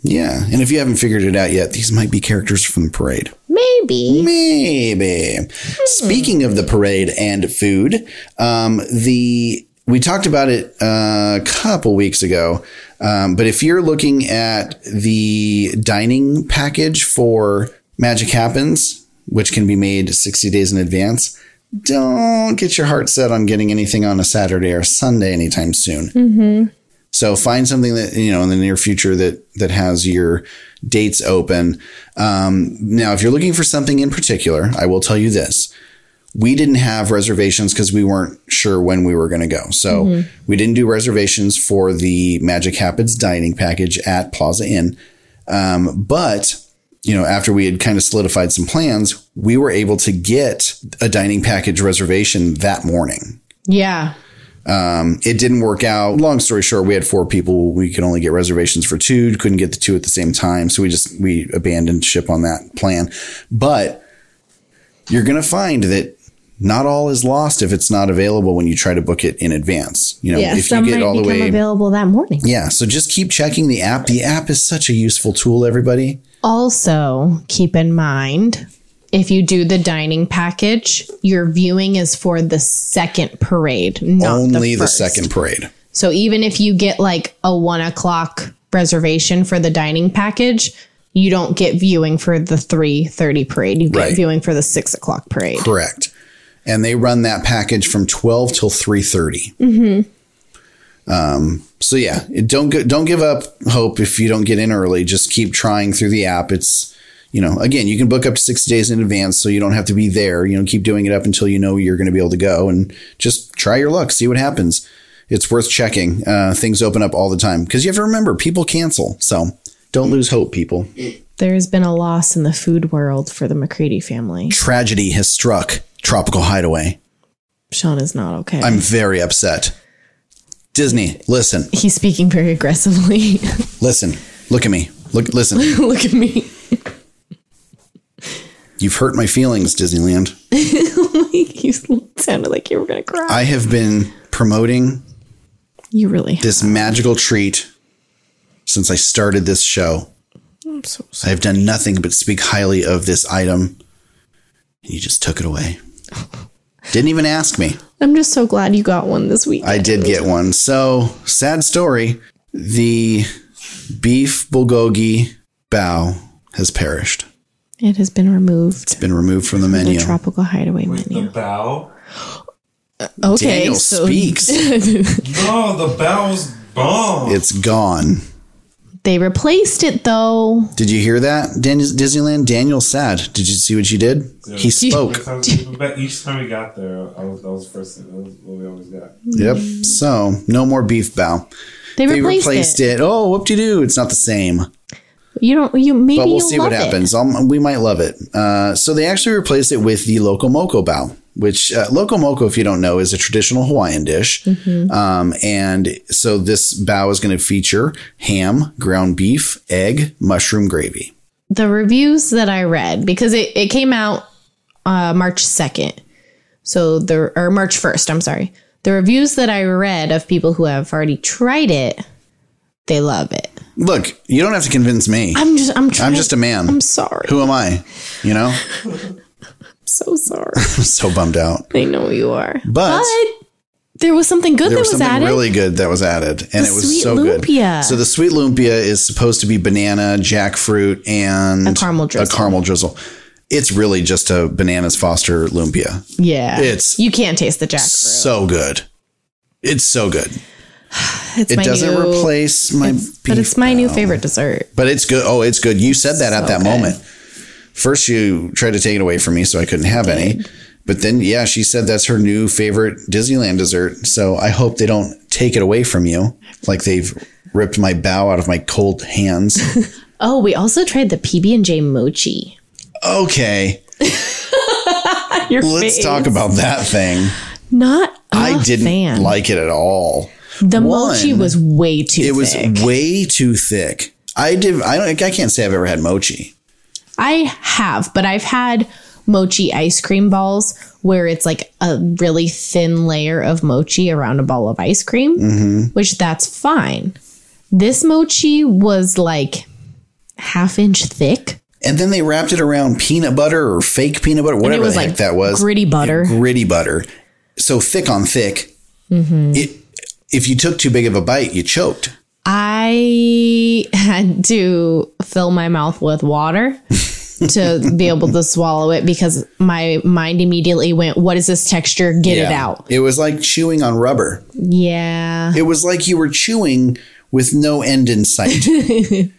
Yeah. And if you haven't figured it out yet, these might be characters from the parade. Maybe. Maybe. Speaking of the parade and food, um, the we talked about it uh, a couple weeks ago. Um, but if you're looking at the dining package for Magic Happens, which can be made 60 days in advance, don't get your heart set on getting anything on a Saturday or Sunday anytime soon. So find something that you know in the near future that that has your dates open. Um, now, if you're looking for something in particular, I will tell you this: we didn't have reservations because we weren't sure when we were going to go. So we didn't do reservations for the Magic Happens dining package at Plaza Inn. Um, but you know, after we had kind of solidified some plans, we were able to get a dining package reservation that morning. Yeah. Um, it didn't work out. Long story short, we had four people. We could only get reservations for two. Couldn't get the two at the same time, so we just we abandoned ship on that plan. But you're going to find that not all is lost if it's not available when you try to book it in advance. You know, Yeah. if you get all the way. available that morning. yeah, so just keep checking the app. The app is such a useful tool, everybody. Also, keep in mind if you do the dining package, your viewing is for the second parade, not Only the, first. second parade. So even if you get like a one o'clock reservation for the dining package, you don't get viewing for the three thirty parade. You get Right. viewing for the six o'clock parade. Correct. And they run that package from 12 till 3:30. Um, so yeah, don't don't give up hope if you don't get in early. Just keep trying through the app. It's you know, again, you can book up to 60 days in advance so you don't have to be there. You know, keep doing it up until you know you're going to be able to go and just try your luck, see what happens. It's worth checking. Uh, things open up all the time because you have to remember people cancel. So don't lose hope, people. There's been a loss in the food world for the McCready family. Tragedy has struck Tropical Hideaway. Sean is not okay. I'm very upset. Disney, listen, He's speaking very aggressively. listen, look at me. Look, listen. Look at me. You've hurt my feelings, Disneyland. you sounded like you were gonna cry. I have been promoting you really. this magical treat since I started this show. I'm so I have done nothing but speak highly of this item. And you just took it away. Didn't even ask me. I'm just so glad you got one this week. I did get one. So, sad story. The beef bulgogi bao has perished. It has been removed. It's been removed from the menu. The tropical hideaway The menu. bao? Uh, okay, Daniel so speaks. No, the bao's gone. It's gone. they replaced it though. Did you hear that, Dan- Disneyland? Daniel sad. Did you see what you did? He spoke. Each time, but each time we got there, I was, that was the first thing. That was what we always got. Yep. So, no more beef bao. They They replaced, replaced it. it. Oh, whoop de doo. It's not the same. You don't. You maybe but we'll see what happens. Um, we might love it. Uh, so they actually replaced it with the Loco Moco bao, which uh, Loco Moco, if you don't know, is a traditional Hawaiian dish. Mm-hmm. Um, and so this bao is going to feature ham, ground beef, egg, mushroom gravy. the reviews that I read because it, it came out uh, March 2nd. So the or March 1st, I'm sorry. The reviews that I read of people who have already tried it, they love it. Look, you don't have to convince me. I'm just I'm trying I'm just a man. I'm sorry. Who am I? You know, I'm so sorry. I'm so bummed out. I know you are. But- there was something good There that was was, something added. really good that was added, and The it was sweet so lumpia. good. So the sweet lumpia is supposed to be banana, jackfruit, and A caramel drizzle. A caramel drizzle. It's really just a bananas Foster lumpia. yeah. It's- you can't taste the jackfruit. So good. It's so good. It's It doesn't new, replace my it's- but it's my new favorite dessert. But it's good. Oh, it's good. You said that at that good. moment. First, you tried to take it away from me, so I couldn't have any. But then, yeah, she said that's her new favorite Disneyland dessert. So I hope they don't take it away from you, like they've ripped my bao out of my cold hands. Oh, we also tried the PB and J mochi. Okay, Your let's face. talk about that thing. Not I I didn't fan. like it at all. The mochi was way too It was thick. way too thick. I did. I don't. I can't say I've ever had mochi. I have, but I've had mochi ice cream balls where it's like a really thin layer of mochi around a ball of ice cream, Mm-hmm. which that's fine. This mochi was like half inch thick. And then they wrapped it around peanut butter or fake peanut butter, whatever was the heck like that was. gritty butter. Gritty butter. So thick on thick. Mm-hmm. It, if you took too big of a bite, you choked. I had to fill my mouth with water to be able to swallow it because my mind immediately went, What is this texture? Get it out. It was like chewing on rubber. Yeah. It was like you were chewing with no end in sight,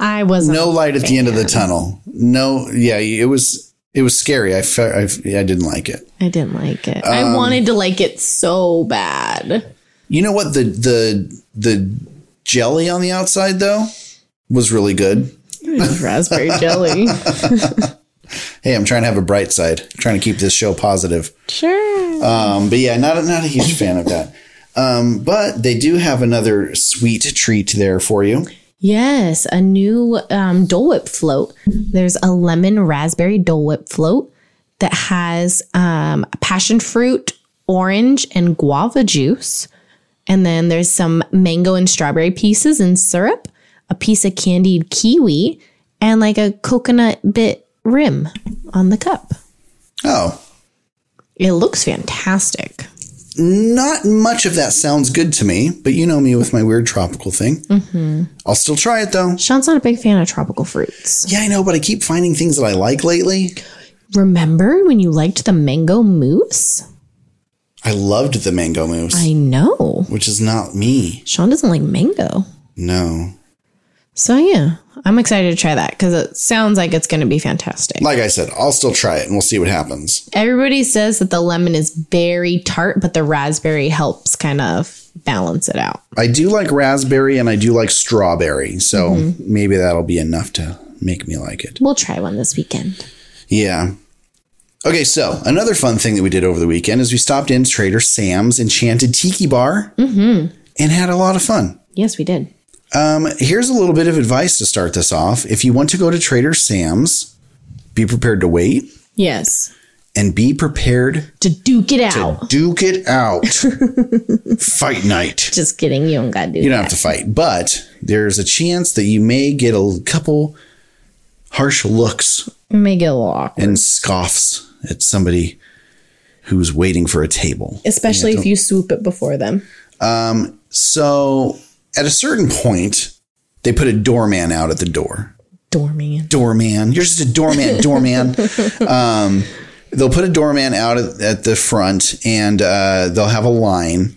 I was no light at the end of the tunnel. No, yeah, it was. It was scary. I felt. I, I didn't like it. I didn't like it. Um, I wanted to like it so bad. You know what? The the the jelly on the outside though was really good. Raspberry jelly. Hey, I'm trying to have a bright side. trying to keep this show positive. Sure. Um, but yeah, not not a huge fan of that. Um, but they do have another sweet treat there for you. Yes, a new um, Dole Whip float. There's a lemon raspberry Dole Whip float that has um, passion fruit, orange, and guava juice. And then there's some mango and strawberry pieces and syrup, a piece of candied kiwi, and like a coconut bit rim on the cup. Oh, It looks fantastic. not much of that sounds good to me, but you know me with my weird tropical thing. Mm-hmm. I'll still try it though. Sean's not a big fan of tropical fruits. Yeah, I know, but I keep finding things that I like lately. Remember when you liked the mango mousse? I loved the mango mousse, I know. which is not me. Sean doesn't like mango. No. So yeah, I'm excited to try that because it sounds like it's going to be fantastic. Like I said, I'll still try it and we'll see what happens. Everybody says that the lemon is very tart, but the raspberry helps kind of balance it out. I do like raspberry and I do like strawberry, so Mm-hmm. maybe that'll be enough to make me like it. We'll try one this weekend. Yeah. Okay, so another fun thing that we did over the weekend is we stopped in Trader Sam's Enchanted Tiki Bar. Mm-hmm. and had a lot of fun. Yes, we did. Um, here's a little bit of advice to start this off. If you want to go to Trader Sam's, be prepared to wait Yes. and be prepared To duke it to out. duke it out. Fight night. Just kidding. You don't got to do You don't that. have to fight, but there's a chance that you may get a couple harsh looks It may get a little awkward. and scoffs at somebody who's waiting for a table. Especially if you swoop it before them. So at a certain point, they put a doorman out at the door. Doorman. Doorman, you're just a doorman, doorman. um, they'll put a doorman out at, at the front and uh, they'll have a line.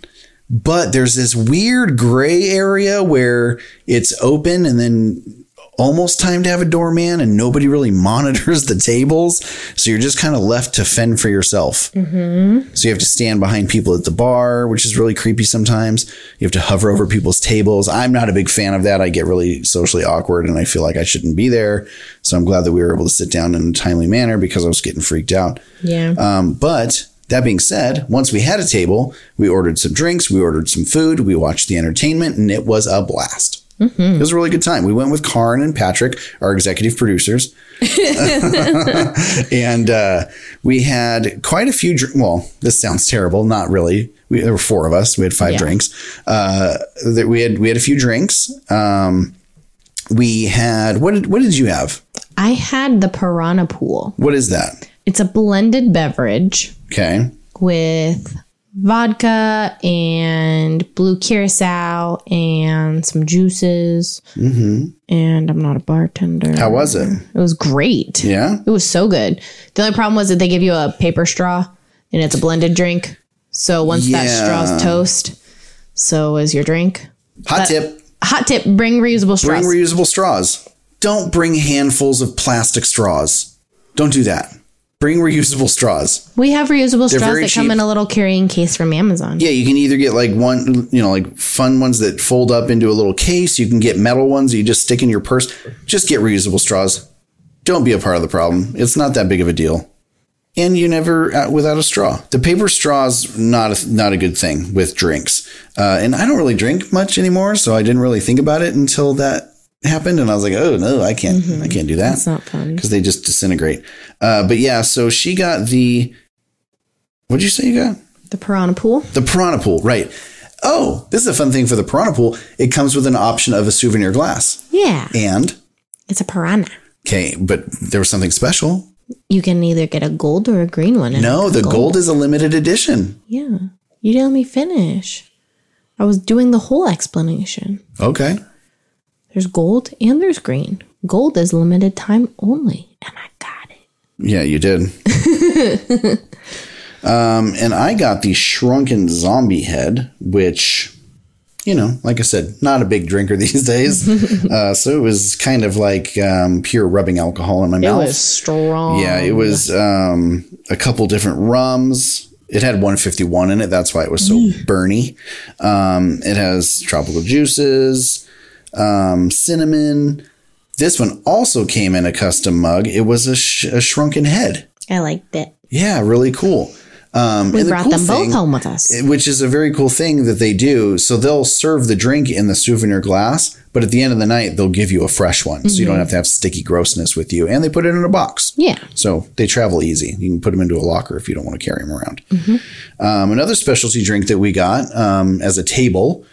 But there's this weird gray area where it's open and then almost time to have a doorman and nobody really monitors the tables. So you're just kind of left to fend for yourself. Mm-hmm. So you have to stand behind people at the bar, which is really creepy sometimes. You have to hover over people's tables. I'm not a big fan of that. I get really socially awkward and I feel like I shouldn't be there. So I'm glad that we were able to sit down in a timely manner because I was getting freaked out. Yeah. Um, but that being said, once we had a table, we ordered some drinks, we ordered some food, we watched the entertainment, and it was a blast. It was a really good time. We went with Karin and Patrick, our executive producers, and uh, we had quite a few. Dr- well, this sounds terrible. Not really. We, there were four of us. We had five Yeah. drinks. Uh, that we had we had a few drinks. Um, we had what did what did you have? I had the piranha pool. What is that? It's a blended beverage Okay. with vodka and blue curacao and some juices. Mm-hmm. And I'm not a bartender. How was it? It was great. Yeah. It was so good. The only problem was that they give you a paper straw and it's a blended drink. So once that Yeah. straw's toast, so is your drink. Hot tip. Hot tip: bring reusable straws. Bring reusable straws. Don't bring handfuls of plastic straws. Don't do that. Bring reusable straws. we have reusable straws very that come in a little carrying case from Amazon. Yeah, you can either get like one, you know, like fun ones that fold up into a little case. You can get metal ones that you just stick in your purse. Just get reusable straws. Don't be a part of the problem. It's not that big of a deal. And you never out without a straw. The paper straw's not a, not a good thing with drinks. Uh, and I don't really drink much anymore, so I didn't really think about it until that happened. And I was like, oh no, I can't, I can't do that. It's not fun. because they just disintegrate. Uh, but yeah, so she got the. What did you say you got? The piranha pool. The piranha pool, right? Oh, this is a fun thing for the piranha pool. It comes with an option of a souvenir glass, Yeah, and it's a piranha. okay, but there was something special. You can either get a gold or a green one. No, the got gold is a limited edition. Yeah, you didn't let me finish. I was doing the whole explanation. Okay, There's gold and there's green. Gold is limited time only, and I got it. yeah, you did. um, and I got the shrunken zombie head, which. You know, like I said, not a big drinker these days. uh, so it was kind of like um, pure rubbing alcohol in my It mouth. was strong. Yeah, it was um, a couple different rums. It had 151 in it. That's why it was so burny. Um, it has tropical juices, um, cinnamon. This one also came in a custom mug. It was a, sh- a shrunken head. I liked it. Yeah, really cool. Um, We and the brought cool them both thing- home with us. which is a very cool thing that they do. So they'll serve the drink in the souvenir glass, but at the end of the night, they'll give you a fresh one. So you don't have to have sticky grossness with you. And they put it in a box. yeah. So they travel easy. You can put them into a locker if you don't want to carry them around. Um, another specialty drink that we got um, as a table,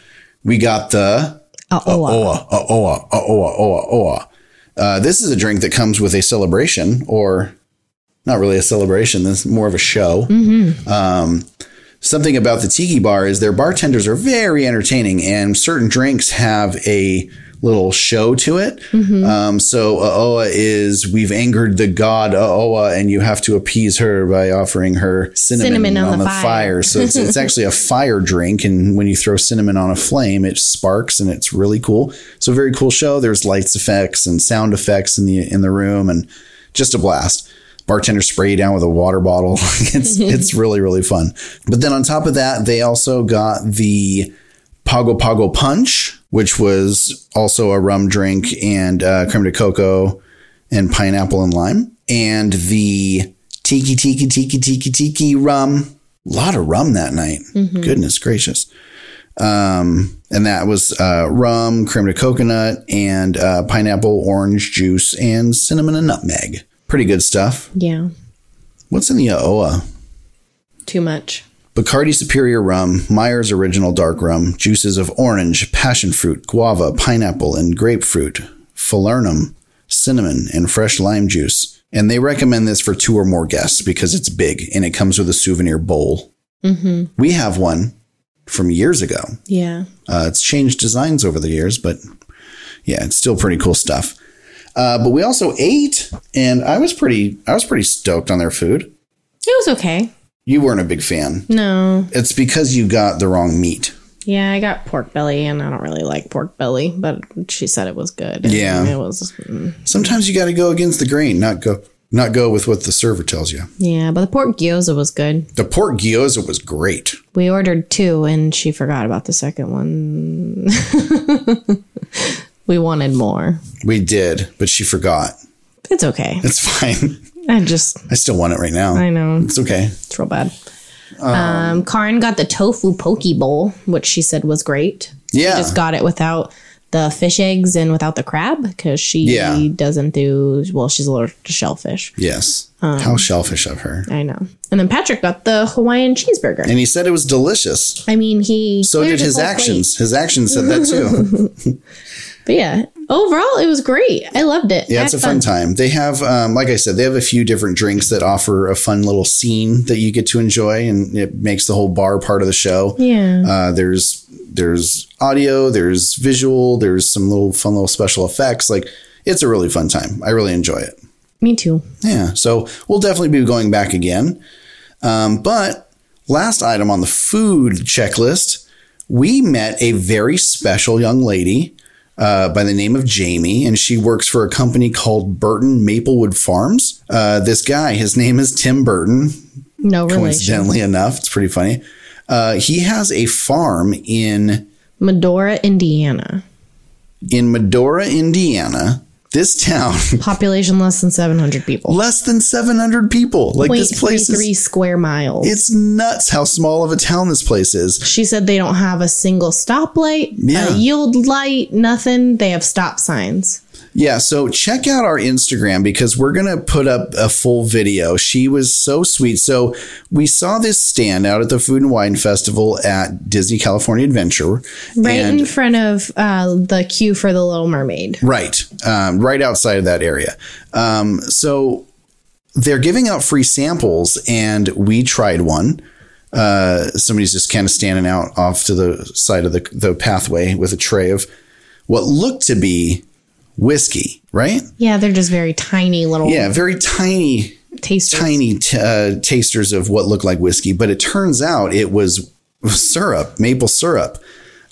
we got the Uh, oh, uh, Oa, uh, Oa, uh, this is a drink that comes with a celebration, or not really a celebration. This is more of a show. Um, something about the tiki bar is their bartenders are very entertaining, and certain drinks have a little show to it. Um, so Aoa is we've angered the god Aoa, and you have to appease her by offering her cinnamon, Cinnamon on, on the, the fire. fire. So it's, it's actually a fire drink, and when you throw cinnamon on a flame, it sparks, and it's really cool. So very cool show. There's lights effects and sound effects in the in the room, and just a blast. Bartender spray you down with a water bottle. it's it's really really fun. But then on top of that, they also got the Pago Pago Punch, which was also a rum drink and uh, creme de coco and pineapple and lime, and the Tiki Tiki Tiki Tiki Tiki rum. A lot of rum that night. Goodness gracious. Um, And that was uh, rum, creme de coconut, and uh, pineapple, orange juice, and cinnamon and nutmeg. Pretty good stuff. Yeah. What's in the Aoa? Too much. Bacardi Superior Rum, Myers Original Dark Rum, juices of orange, passion fruit, guava, pineapple, and grapefruit, falernum, cinnamon, and fresh lime juice. And they recommend this for two or more guests because it's big and it comes with a souvenir bowl. Mm-hmm. We have one from years ago. Yeah. Uh, it's changed designs over the years, but yeah, it's still pretty cool stuff. Uh, but we also ate, and I was pretty, I was pretty stoked on their food. It was okay. You weren't a big fan. No. It's because you got the wrong meat. Yeah, I got pork belly, and I don't really like pork belly, but she said it was good. Yeah. It was. mm, Sometimes you got to go against the grain, not go, not go with what the server tells you. Yeah, but the pork gyoza was good. The pork gyoza was great. We ordered two, and she forgot about the second one. we wanted more. We did, but she forgot. It's okay. It's fine. I just, I still want it right now. I know. It's okay. It's real bad. Um, Karin got the tofu poke bowl, which she said was great. Yeah. Just got it without the fish eggs and without the crab because she Yeah. doesn't do well. She's allergic to shellfish. Yes. Um, How shellfish of her. I know. And then Patrick got the Hawaiian cheeseburger. And he said it was delicious. I mean, he So did his actions. His actions said that too. But yeah, overall, it was great. I loved it. Yeah, it's a had fun time. They have, um, like I said, they have a few different drinks that offer a fun little scene that you get to enjoy, and it makes the whole bar part of the show. Yeah. Uh, there's there's audio, there's visual, there's some little fun little special effects. Like it's a really fun time. I really enjoy it. Me too. Yeah. So we'll definitely be going back again. Um, but last item on the food checklist, we met a very special young lady uh, by the name of Jamie, and she works for a company called Burton Maplewood Farms. Uh, this guy, his name is Tim Burton. No relation. Coincidentally enough, it's pretty funny. Uh, he has a farm in Medora, Indiana. in Medora, Indiana. This town, Population less than 700 people. less than 700 people. Like this place is three square miles. It's nuts how small of a town this place is. she said they don't have a single stoplight, Yeah. a yield light, nothing. They have stop signs. Yeah, so check out our Instagram because we're going to put up a full video. She was so sweet. So we saw this stand out at the Food and Wine Festival at Disney California Adventure. Right in front of uh, the queue for the Little Mermaid. right, um, right outside of that area. Um, so they're giving out free samples, and we tried one. Uh, somebody's just kind of standing out off to the side of the, the pathway with a tray of what looked to be whiskey, right? Yeah, they're just very tiny little Yeah, very tiny, tasters. tiny t- uh, tasters of what looked like whiskey, but it turns out it was syrup, maple syrup.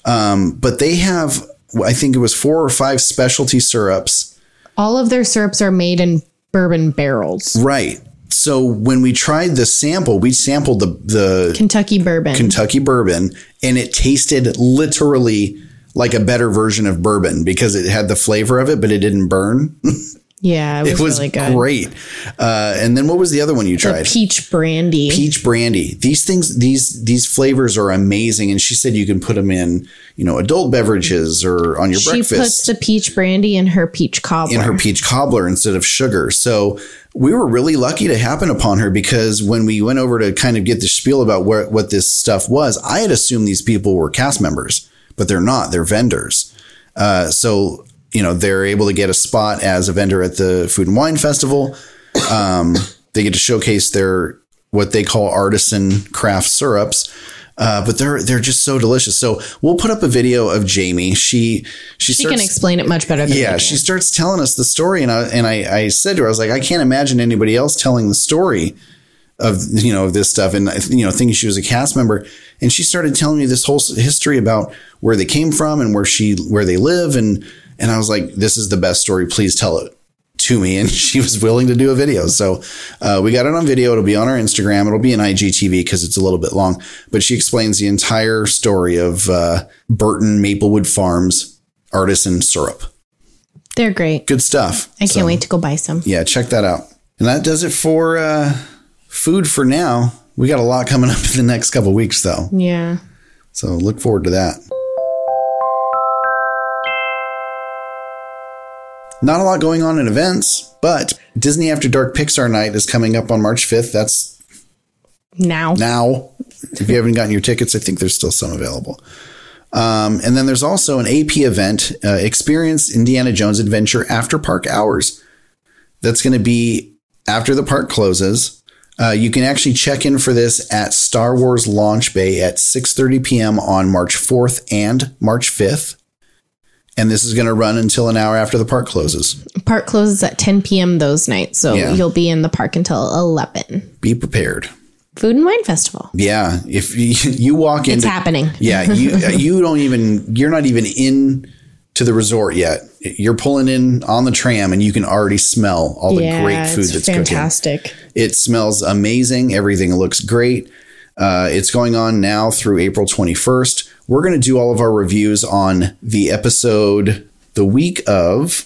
Um, but they have, I think it was four or five specialty syrups. All of their syrups are made in bourbon barrels. Right. So when we tried the sample, we sampled the the Kentucky bourbon. Kentucky bourbon, and it tasted literally like a better version of bourbon because it had the flavor of it, but it didn't burn. yeah, it was, it was really good. great. Uh, and then what was the other one you The tried? peach brandy. peach brandy. These things, these these flavors are amazing. And she said you can put them in, you know, adult beverages or on your she breakfast She puts the peach brandy in her peach cobbler. in her peach cobbler instead of sugar. So we were really lucky to happen upon her because when we went over to kind of get the spiel about where, what this stuff was, I had assumed these people were cast members, but they're not. They're vendors. Uh, so you know they're able to get a spot as a vendor at the Food and Wine Festival. Um, they get to showcase their what they call artisan craft syrups. Uh, but they're they're just so delicious. So we'll put up a video of Jamie. She she, she starts, can explain it much better than me. yeah, she starts telling us the story, and I and I, I said to her, I was like, I can't imagine anybody else telling the story of you know this stuff, and you know, thinking she was a cast member, and she started telling me this whole history about where they came from and where she where they live, and and I was like, this is the best story. Please tell it to me, and she was willing to do a video. So uh, we got it on video. It'll be on our Instagram. It'll be an IGTV because it's a little bit long, but she explains the entire story of uh, Burton Maplewood Farms artisan syrup They're great. good stuff. I can't wait to go buy some. Yeah, check that out. And that does it for uh, food for now. We got a lot coming up in the next couple weeks, though. Yeah. So look forward to that. Not a lot going on in events, but Disney After Dark Pixar Night is coming up on March 5th. That's now. Now. If you haven't gotten your tickets, I think there's still some available. Um, and then there's also an AP event, uh, Experience Indiana Jones Adventure After Park Hours. That's going to be after the park closes uh, you can actually check in for this at Star Wars Launch Bay at 6:30 p.m. on March 4th and March 5th. And this is going to run until an hour after the park closes. Park closes at 10 p.m. those nights, so Yeah. you'll be in the park until 11. Be prepared. Food and Wine Festival. Yeah, if you, you walk in, It's happening. yeah, you you don't even you're not even in to the resort yet. You're pulling in on the tram and you can already smell all the great food that's cooking. fantastic. It smells amazing. Everything looks great. Uh, it's going on now through April 21st. We're going to do all of our reviews on the episode the week of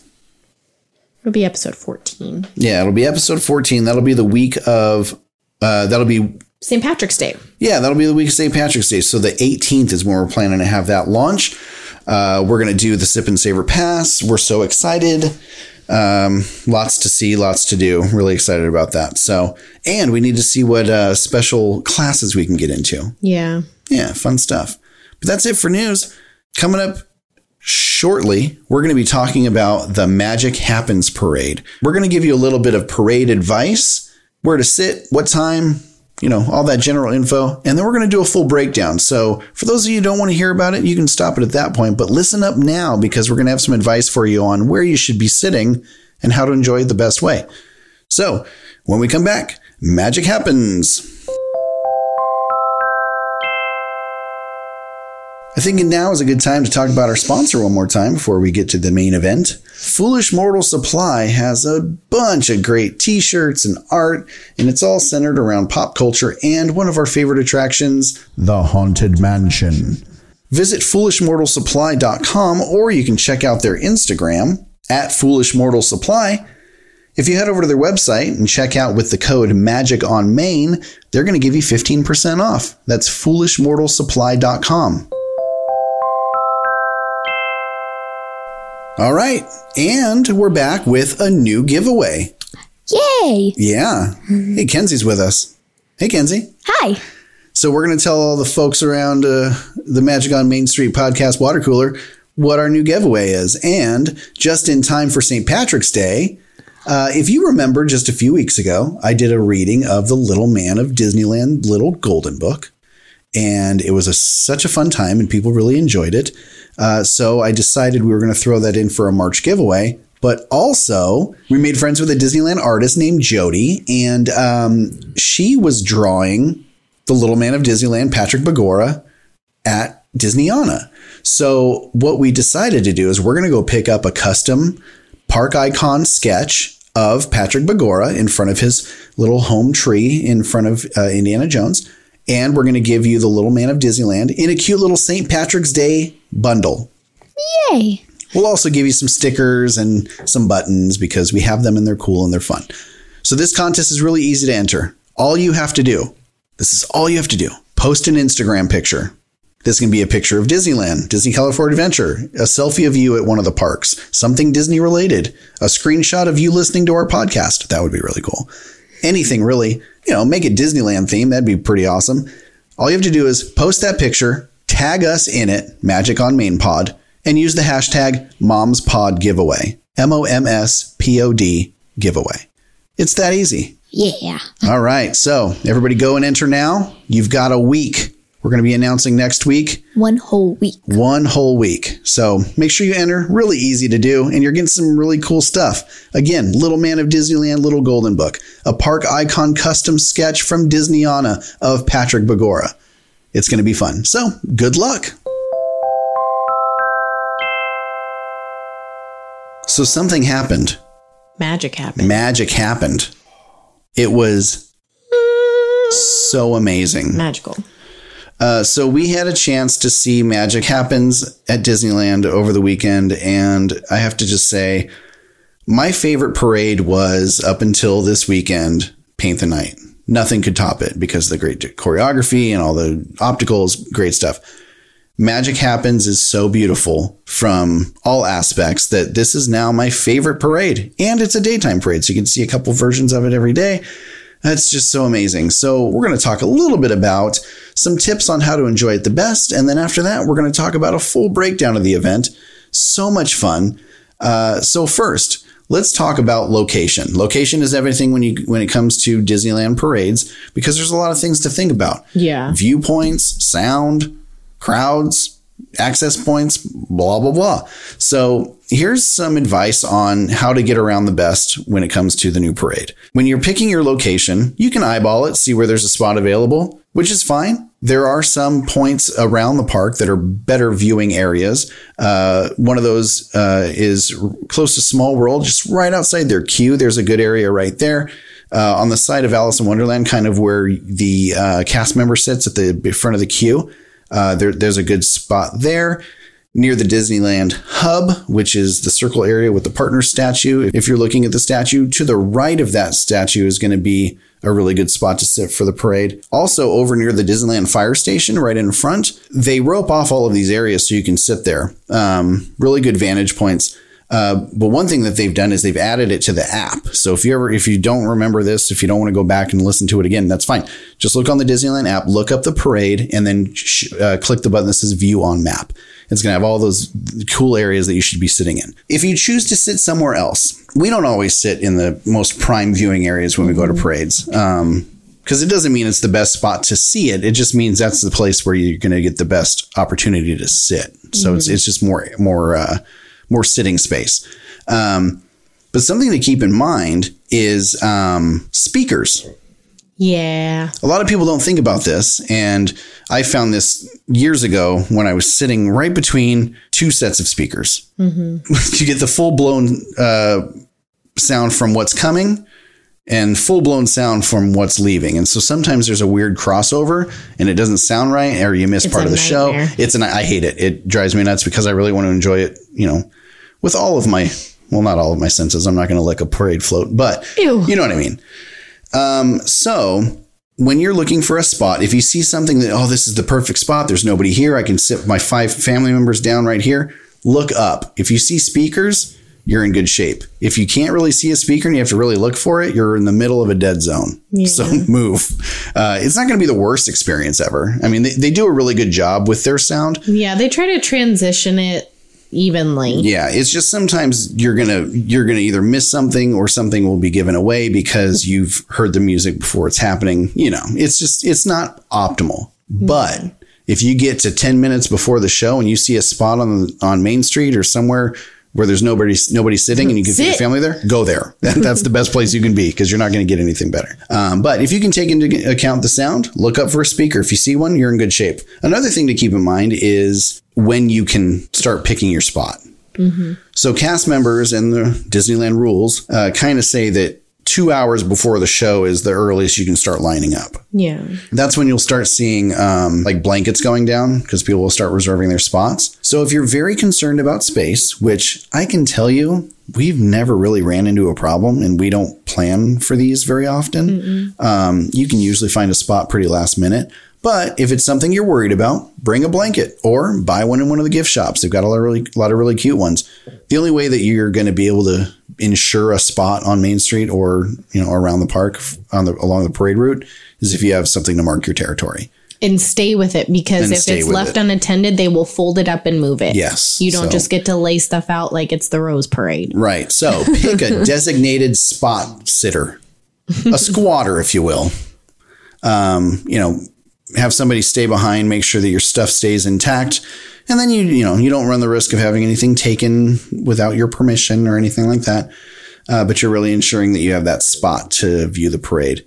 It'll be episode 14. yeah, it'll be episode 14. That'll be the week of uh, that'll be St. Patrick's Day. Yeah, that'll be the week of St. Patrick's Day. So the 18th is when we're planning to have that launch. Uh, we're going to do the Sip and Savor Pass. We're so excited. Um, lots to see, lots to do. Really excited about that. So, and we need to see what uh, special classes we can get into. Yeah. Yeah, fun stuff. But that's it for news. Coming up shortly, we're going to be talking about the Magic Happens Parade. We're going to give you a little bit of parade advice, where to sit, what time, you know, all that general info. And then we're going to do a full breakdown. So for those of you who don't want to hear about it, you can stop it at that point. But listen up now because we're going to have some advice for you on where you should be sitting and how to enjoy it the best way. So when we come back, magic happens. I think now is a good time to talk about our sponsor one more time before we get to the main event. Foolish Mortal Supply has a bunch of great t shirts and art, and it's all centered around pop culture and one of our favorite attractions. The Haunted Mansion. Visit foolishmortalsupply.com or you can check out their Instagram at Foolish Mortal Supply. If you head over to their website and check out with the code MAGIC on Main, they're going to give you 15% off. That's foolishmortalsupply.com. All right, and we're back with a new giveaway. Yay! Yeah. Hey, Kenzie's with us. Hey, Kenzie. Hi. So we're going to tell all the folks around uh, the Magic on Main Street podcast water cooler what our new giveaway is. And just in time for St. Patrick's Day, uh, if you remember just a few weeks ago, I did a reading of The Little Man of Disneyland Little Golden Book. And it was a, such a fun time, and people really enjoyed it. Uh, so I decided we were going to throw that in for a March giveaway. But also, we made friends with a Disneyland artist named Jodi, and um, she was drawing the little man of Disneyland, Patrick Begorra, at Disneyana. So what we decided to do is we're going to go pick up a custom park icon sketch of Patrick Begorra in front of his little home tree in front of uh, Indiana Jones. And we're going to give you the little man of Disneyland in a cute little St. Patrick's Day bundle. Yay! We'll also give you some stickers and some buttons because we have them and they're cool and they're fun. So this contest is really easy to enter. All you have to do, this is all you have to do. Post an Instagram picture. This can be a picture of Disneyland, Disney California Adventure, a selfie of you at one of the parks, something Disney related, a screenshot of you listening to our podcast. That would be really cool. Anything really, you know, make it Disneyland theme. That'd be pretty awesome. All you have to do is post that picture, tag us in it, Magic on Main Pod, and use the hashtag Moms Pod Giveaway. M O M S P O D giveaway. It's that easy. Yeah. All right. So everybody go and enter now. You've got a week. We're going to be announcing next week, One whole week. one whole week. So make sure you enter. Really easy to do. And you're getting some really cool stuff. Again, Little Man of Disneyland, Little Golden Book, a park icon custom sketch from Disneyana of Patrick Begorra. It's going to be fun. So good luck. So something happened. Magic happened. Magic happened. It was so amazing. Magical. Uh, so we had a chance to see Magic Happens at Disneyland over the weekend, and I have to just say, my favorite parade was up until this weekend, Paint the Night. Nothing could top it because the great choreography and all the opticals, great stuff. Magic Happens is so beautiful from all aspects that this is now my favorite parade. And it's a daytime parade, so you can see a couple versions of it every day. That's just so amazing. So, we're going to talk a little bit about some tips on how to enjoy it the best. And then after that, we're going to talk about a full breakdown of the event. So much fun. Uh, so, first, let's talk about location. Location is everything when you when it comes to Disneyland parades because there's a lot of things to think about. Yeah. Viewpoints, sound, crowds, access points, blah, blah, blah. So here's some advice on how to get around the best when it comes to the new parade. When you're picking your location, you can eyeball it, see where there's a spot available, which is fine. There are some points around the park that are better viewing areas. Uh, one of those uh, is close to Small World, just right outside their queue. There's a good area right there. Uh, on the side of Alice in Wonderland, kind of where the uh, cast member sits at the front of the queue. Uh, there, there's a good spot there near the Disneyland hub, which is the circle area with the partner statue. If you're looking at the statue, to the right of that statue is going to be a really good spot to sit for the parade. Also, over near the Disneyland fire station, right in front, they rope off all of these areas so you can sit there. Um, really good vantage points. Uh, but one thing that they've done is they've added it to the app. So if you ever, if you don't remember this, if you don't want to go back and listen to it again, that's fine. Just look on the Disneyland app, look up the parade, and then sh- uh, click the button that says View on Map. It's going to have all those cool areas that you should be sitting in. If you choose to sit somewhere else, we don't always sit in the most prime viewing areas when we go to parades. Um, because it doesn't mean it's the best spot to see it. It just means that's the place where you're going to get the best opportunity to sit. So it's it's just more more uh, more sitting space. Um, but something to keep in mind is um, speakers. Yeah. A lot of people don't think about this, and I found this years ago when I was sitting right between two sets of speakers. you get the full blown uh, sound from what's coming and full blown sound from what's leaving. And so sometimes there's a weird crossover and it doesn't sound right, or you miss It's part of the show. It's an I hate it. It drives me nuts because I really want to enjoy it. You know, with all of my well, not all of my senses. I'm not going to lick a parade float, but Ew. you know what I mean. Um, so when you're looking for a spot, if you see something that, oh, this is the perfect spot, there's nobody here, I can sit my five family members down right here, look up. If you see speakers, you're in good shape. If you can't really see a speaker and you have to really look for it, you're in the middle of a dead zone. So move. Uh, it's not going to be the worst experience ever. I mean, they, they do a really good job with their sound. Yeah, they try to transition it evenly. Yeah, it's just sometimes you're gonna you're gonna either miss something or something will be given away because you've heard the music before it's happening. You know, it's just it's not optimal. But if you get to ten minutes before the show and you see a spot on on Main Street or somewhere where there's nobody nobody sitting and you can fit your family there, go there. That's the best place you can be because you're not going to get anything better. Um, but if you can take into account the sound, look up for a speaker. If you see one, you're in good shape. Another thing to keep in mind is when you can start picking your spot. So cast members and the Disneyland rules uh, kind of say that two hours before the show is the earliest you can start lining up. Yeah. That's when you'll start seeing um, like blankets going down because people will start reserving their spots. So if you're very concerned about space, which I can tell you, we've never really ran into a problem and we don't plan for these very often. Um, you can usually find a spot pretty last minute. But if it's something you're worried about, bring a blanket or buy one in one of the gift shops. They've got a lot of really, lot of really cute ones. The only way that you're going to be able to ensure a spot on Main Street or you know around the park on the along the parade route is if you have something to mark your territory. And stay with it because if it's left it. unattended, they will fold it up and move it. Yes, You don't so- just get to lay stuff out like it's the Rose Parade. Right. So pick a designated spot sitter, a squatter, if you will. Um, you know, have somebody stay behind, make sure that your stuff stays intact. And then you, you know, you don't run the risk of having anything taken without your permission or anything like that. Uh, but you're really ensuring that you have that spot to view the parade.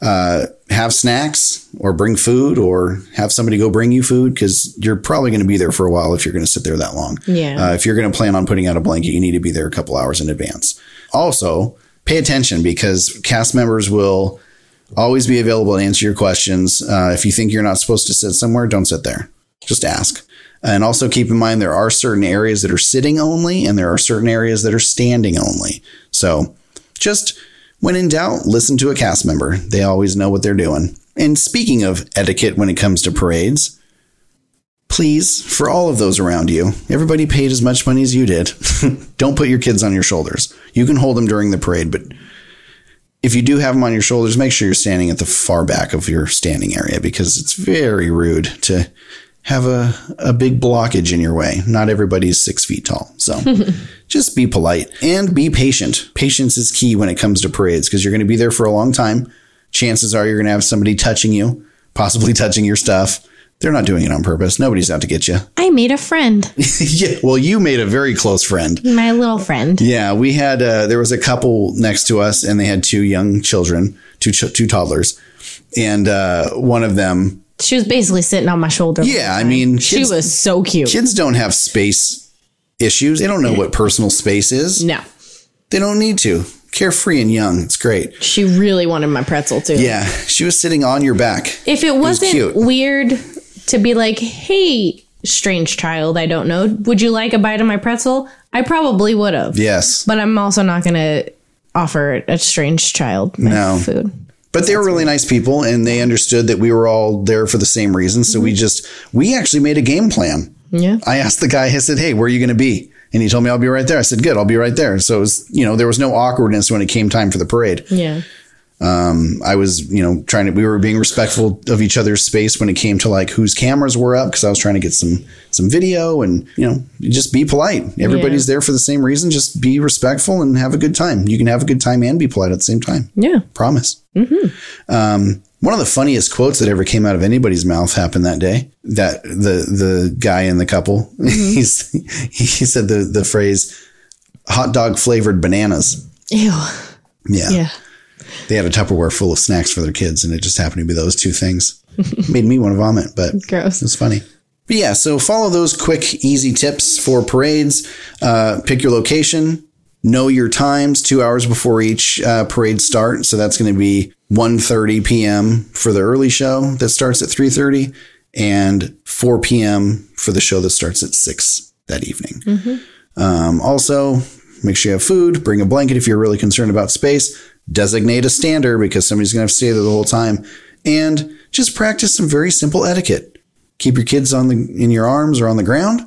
Uh, have snacks or bring food or have somebody go bring you food because you're probably going to be there for a while if you're going to sit there that long. Yeah. Uh, if you're going to plan on putting out a blanket, you need to be there a couple hours in advance. Also, pay attention because cast members will always be available to answer your questions. Uh, if you think you're not supposed to sit somewhere, don't sit there. Just ask. And also keep in mind there are certain areas that are sitting only and there are certain areas that are standing only. So just when in doubt, listen to a cast member. They always know what they're doing. And speaking of etiquette when it comes to parades, please, for all of those around you, everybody paid as much money as you did. Don't put your kids on your shoulders. You can hold them during the parade, but if you do have them on your shoulders, make sure you're standing at the far back of your standing area because it's very rude to have a, a big blockage in your way. Not everybody's six feet tall. So just be polite and be patient. Patience is key when it comes to parades because you're going to be there for a long time. Chances are you're going to have somebody touching you, possibly touching your stuff. They're not doing it on purpose. Nobody's out to get you. I made a friend, yeah. Well, you made a very close friend. my little friend. Yeah, we had uh, there was a couple next to us, and they had two young children, two ch- two toddlers, and uh, one of them. She was basically sitting on my shoulder. Yeah, I mean, she kids- was so cute. Kids don't have space issues. They don't know what personal space is. no, They don't need to. Carefree and young. It's great. she really wanted my pretzel too. Yeah, she was sitting on your back. If it wasn't cute. weird to be like, hey, strange child, I don't know, would you like a bite of my pretzel? I probably would have. Yes, But I'm also not going to offer a strange child my No. food. but they were really nice people, and they understood that we were all there for the same reason. So we mm-hmm. just we actually made a game plan. Yeah. I asked the guy, I said, Hey, where are you going to be? And he told me I'll be right there. I said, Good, I'll be right there. So it was, you know, there was no awkwardness when it came time for the parade. Yeah. Um, I was, you know, trying to, we were being respectful of each other's space when it came to like whose cameras were up because I was trying to get some, some video and, you know, just be polite. Everybody's there for the same reason. Just be respectful and have a good time. You can have a good time and be polite at the same time. Yeah. Promise. Mm-hmm. Um, one of the funniest quotes that ever came out of anybody's mouth happened that day. That the the guy in the couple, mm-hmm. he's he said the the phrase "hot dog flavored bananas." Ew. Yeah. Yeah. They had a Tupperware full of snacks for their kids, and it just happened to be those two things. Made me want to vomit, but Gross. it's funny. But yeah, so follow those quick, easy tips for parades. Uh, pick your location. Know your times two hours before each uh, parade start. So that's going to be 1.30 p.m. for the early show that starts at 3.30 and 4 p.m. for the show that starts at 6 that evening. Um, also, make sure you have food. Bring a blanket if you're really concerned about space. Designate a stander because somebody's going to have to stay there the whole time. And just practice some very simple etiquette. Keep your kids on the in your arms or on the ground.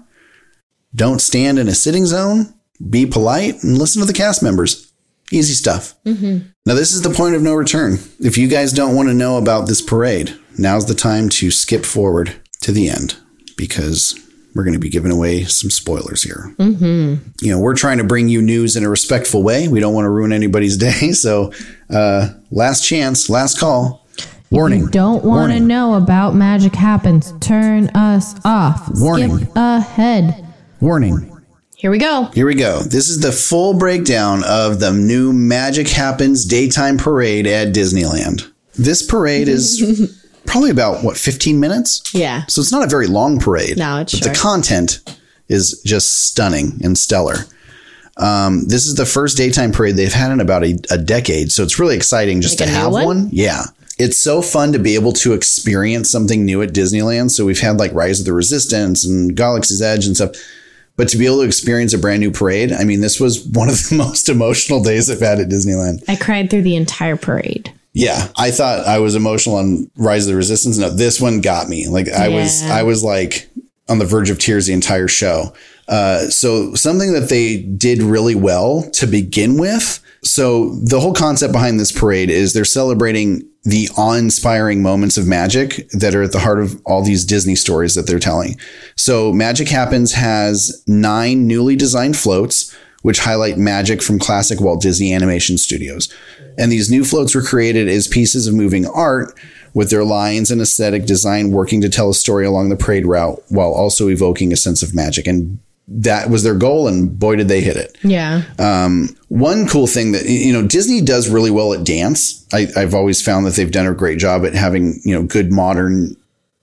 Don't stand in a sitting zone. Be polite and listen to the cast members. Easy stuff. Mm-hmm. Now, this is the point of no return. If you guys don't want to know about this parade, now's the time to skip forward to the end because we're going to be giving away some spoilers here. Mm-hmm. You know, we're trying to bring you news in a respectful way. We don't want to ruin anybody's day. So, uh, last chance, last call. Warning. Don't want to know about magic happens. Turn us off. Warning. Skip ahead. Warning. Here we go. Here we go. This is the full breakdown of the new Magic Happens daytime parade at Disneyland. This parade is probably about what 15 minutes. Yeah. So it's not a very long parade. No, it's but short. the content is just stunning and stellar. Um, this is the first daytime parade they've had in about a, a decade, so it's really exciting just Like to have one? one. Yeah. It's so fun to be able to experience something new at Disneyland. So we've had like Rise of the Resistance and Galaxy's Edge and stuff. But to be able to experience a brand new parade, I mean, this was one of the most emotional days I've had at Disneyland. I cried through the entire parade. Yeah, I thought I was emotional on Rise of the Resistance. No, this one got me. Like I was, I was like on the verge of tears the entire show. Uh, so something that they did really well to begin with. So the whole concept behind this parade is they're celebrating the awe-inspiring moments of magic that are at the heart of all these Disney stories that they're telling. So Magic Happens has nine newly designed floats which highlight magic from classic Walt Disney Animation Studios. And these new floats were created as pieces of moving art with their lines and aesthetic design working to tell a story along the parade route while also evoking a sense of magic. And that was their goal, and boy, did they hit it. Yeah. Um, one cool thing that you know Disney does really well at dance. I, I've always found that they've done a great job at having you know good modern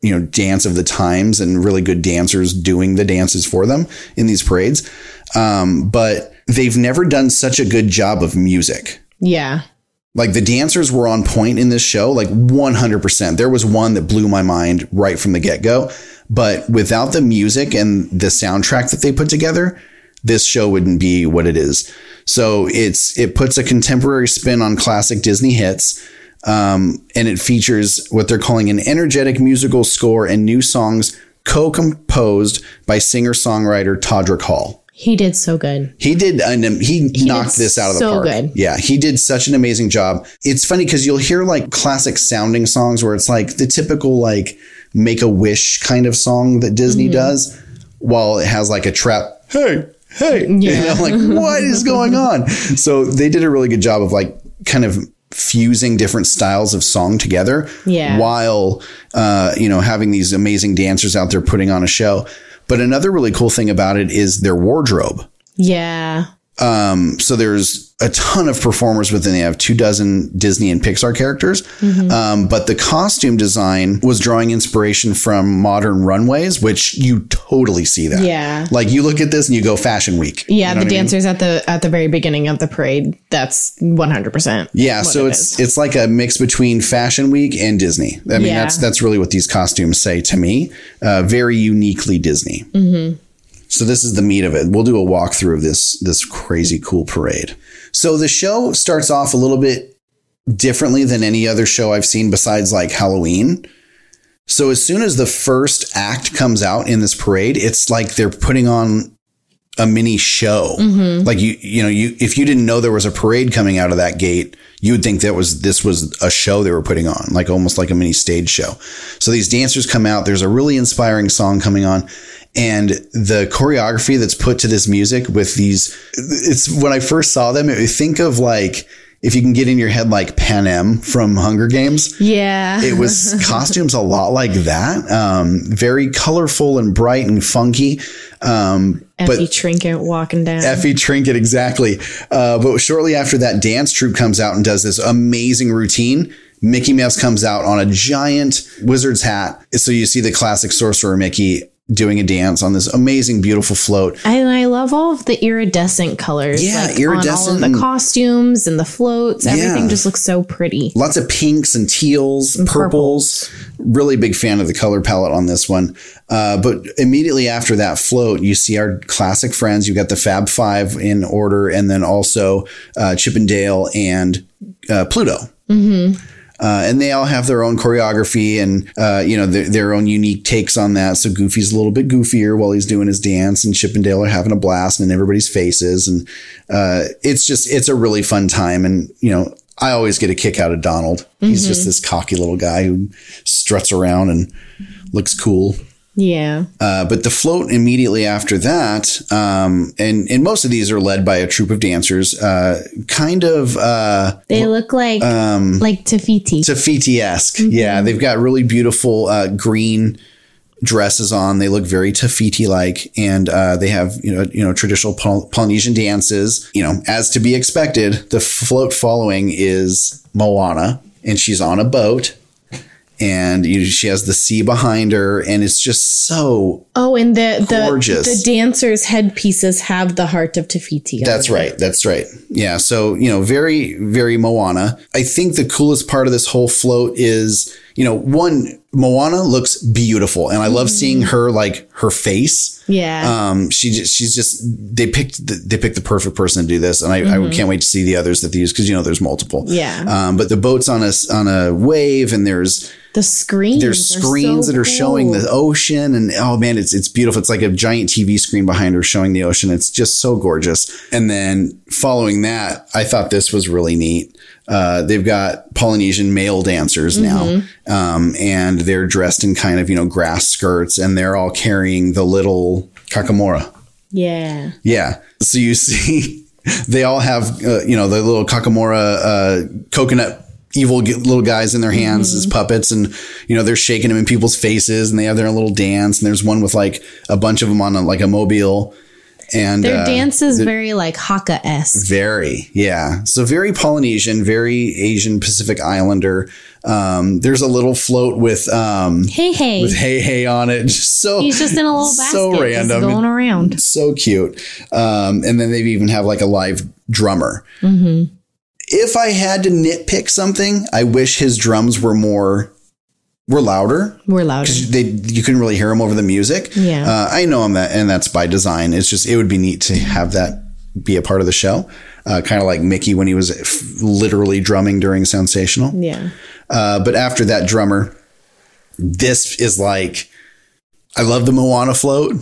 you know dance of the times and really good dancers doing the dances for them in these parades. Um, but they've never done such a good job of music. yeah. Like the dancers were on point in this show, like 100%. There was one that blew my mind right from the get go. But without the music and the soundtrack that they put together, this show wouldn't be what it is. So it's, it puts a contemporary spin on classic Disney hits. Um, and it features what they're calling an energetic musical score and new songs co-composed by singer-songwriter Todrick Hall. He did so good. He did, and he, knocked this out of the so park. good. Yeah, he did such an amazing job. It's funny because you'll hear like classic sounding songs where it's like the typical like make a wish kind of song that Disney Mm-hmm. does, while it has like a trap. Hey, hey, you Yeah. know, like what is going on? So they did a really good job of like kind of fusing different styles of song together Yeah. while uh, you know having these amazing dancers out there putting on a show but another really cool thing about it is their wardrobe Yeah. um, so there's a ton of performers within. They have two dozen Disney and Pixar characters, Mm-hmm. um, but the costume design was drawing inspiration from modern runways, which you totally see that. Yeah. like you look at this and you go Fashion Week. Yeah, You know the what I mean? dancers at the at the very beginning of the parade. That's one hundred percent. Yeah, so it's it's like a mix between Fashion Week and Disney. I mean, Yeah. that's that's really what these costumes say to me. Uh, very uniquely Disney. Mm-hmm. So this is the meat of it. We'll do a walkthrough of this this crazy cool parade. So the show starts off a little bit differently than any other show I've seen besides like Halloween. So as soon as the first act comes out in this parade, it's like they're putting on a mini show. Mm-hmm. Like you, you know, you if you didn't know there was a parade coming out of that gate, you would think that was this was a show they were putting on, like almost like a mini stage show. So these dancers come out. There's a really inspiring song coming on. And the choreography that's put to this music with these, it's when I first saw them, it, think of like, if you can get in your head like Pan Panem from Hunger Games, Yeah. it was costumes a lot like that. Um, very colorful and bright and funky. Um, Effie but Trinket walking down. Effie Trinket, exactly. Uh, but shortly after that, dance troupe comes out and does this amazing routine. Mickey Mouse comes out on a giant wizard's hat. So you see the classic sorcerer Mickey doing a dance on this amazing, beautiful float. and I love all of the iridescent colors. Yeah, like, on all iridescent of the costumes and the floats. Everything Yeah. just looks so pretty. Lots of pinks and teals, and purples. Really big fan of the color palette on this one. Uh, but immediately after that float, you see our classic friends. You've got the Fab Five in order, and then also uh, Chip and Dale and uh, Pluto. Uh, and they all have their own choreography and uh, you know their, their own unique takes on that. So Goofy's a little bit goofier while he's doing his dance, and Chip and Dale are having a blast in everybody's faces, and uh, it's just it's a really fun time. And you know, I always get a kick out of Donald. He's just this cocky little guy who struts around and looks cool. Yeah. Uh, but the float immediately after that, um, and and most of these are led by a troupe of dancers, uh, kind of. Uh, They look like um, like Te Fiti. Tafiti esque. Yeah, they've got really beautiful uh, green dresses on. They look very Te Fiti like, and uh, they have you know you know traditional Pol- Polynesian dances. You know, as to be expected, the float following is Moana, and she's on a boat. And you, she has the sea behind her, and it's just so oh, and the the Gorgeous. the dancers' headpieces have the heart of Te Fiti. That's right. That's right. Yeah. So, you know, very, very Moana. I think the coolest part of this whole float is, you know, one, Moana looks beautiful. And I love seeing her, like her face. Yeah. Um, she just, she's just, they picked, the, they picked the perfect person to do this. And I, I can't wait to see the others that they use because, you know, there's multiple. Yeah. Um, but the boat's on a, on a wave and there's, the screens. there's screens so that are showing the ocean and oh man it's it's beautiful it's like a giant tv screen behind her showing the ocean it's just so gorgeous and then following that i thought this was really neat uh, they've got polynesian male dancers now Mm-hmm. um, and they're dressed in kind of you know grass skirts and they're all carrying the little kakamora Yeah. yeah. So you see, they all have, uh, you know, the little Kakamora uh, coconut evil little guys in their hands as puppets, and you know they're shaking them in people's faces, and they have their own little dance. And there's one with like a bunch of them on a, like a mobile, and Their uh, dance is very like Haka esque. very, yeah. So very Polynesian, very Asian Pacific Islander. Um, there's a little float with um, Hey, hey. with Heihei on it. Just so He's just in a little basket, so just random, going around. so cute. Um, and then they even have like a live drummer. Mm-hmm. If I had to nitpick something, I wish his drums were more were louder. We're louder. They you couldn't really hear him over the music. Yeah. uh, I know him that, and that's by design. It's just it would be neat to have that be a part of the show, uh, kind of like Mickey when he was f- literally drumming during Sensational. Yeah. Uh, but after that drummer, this is like I love the Moana float.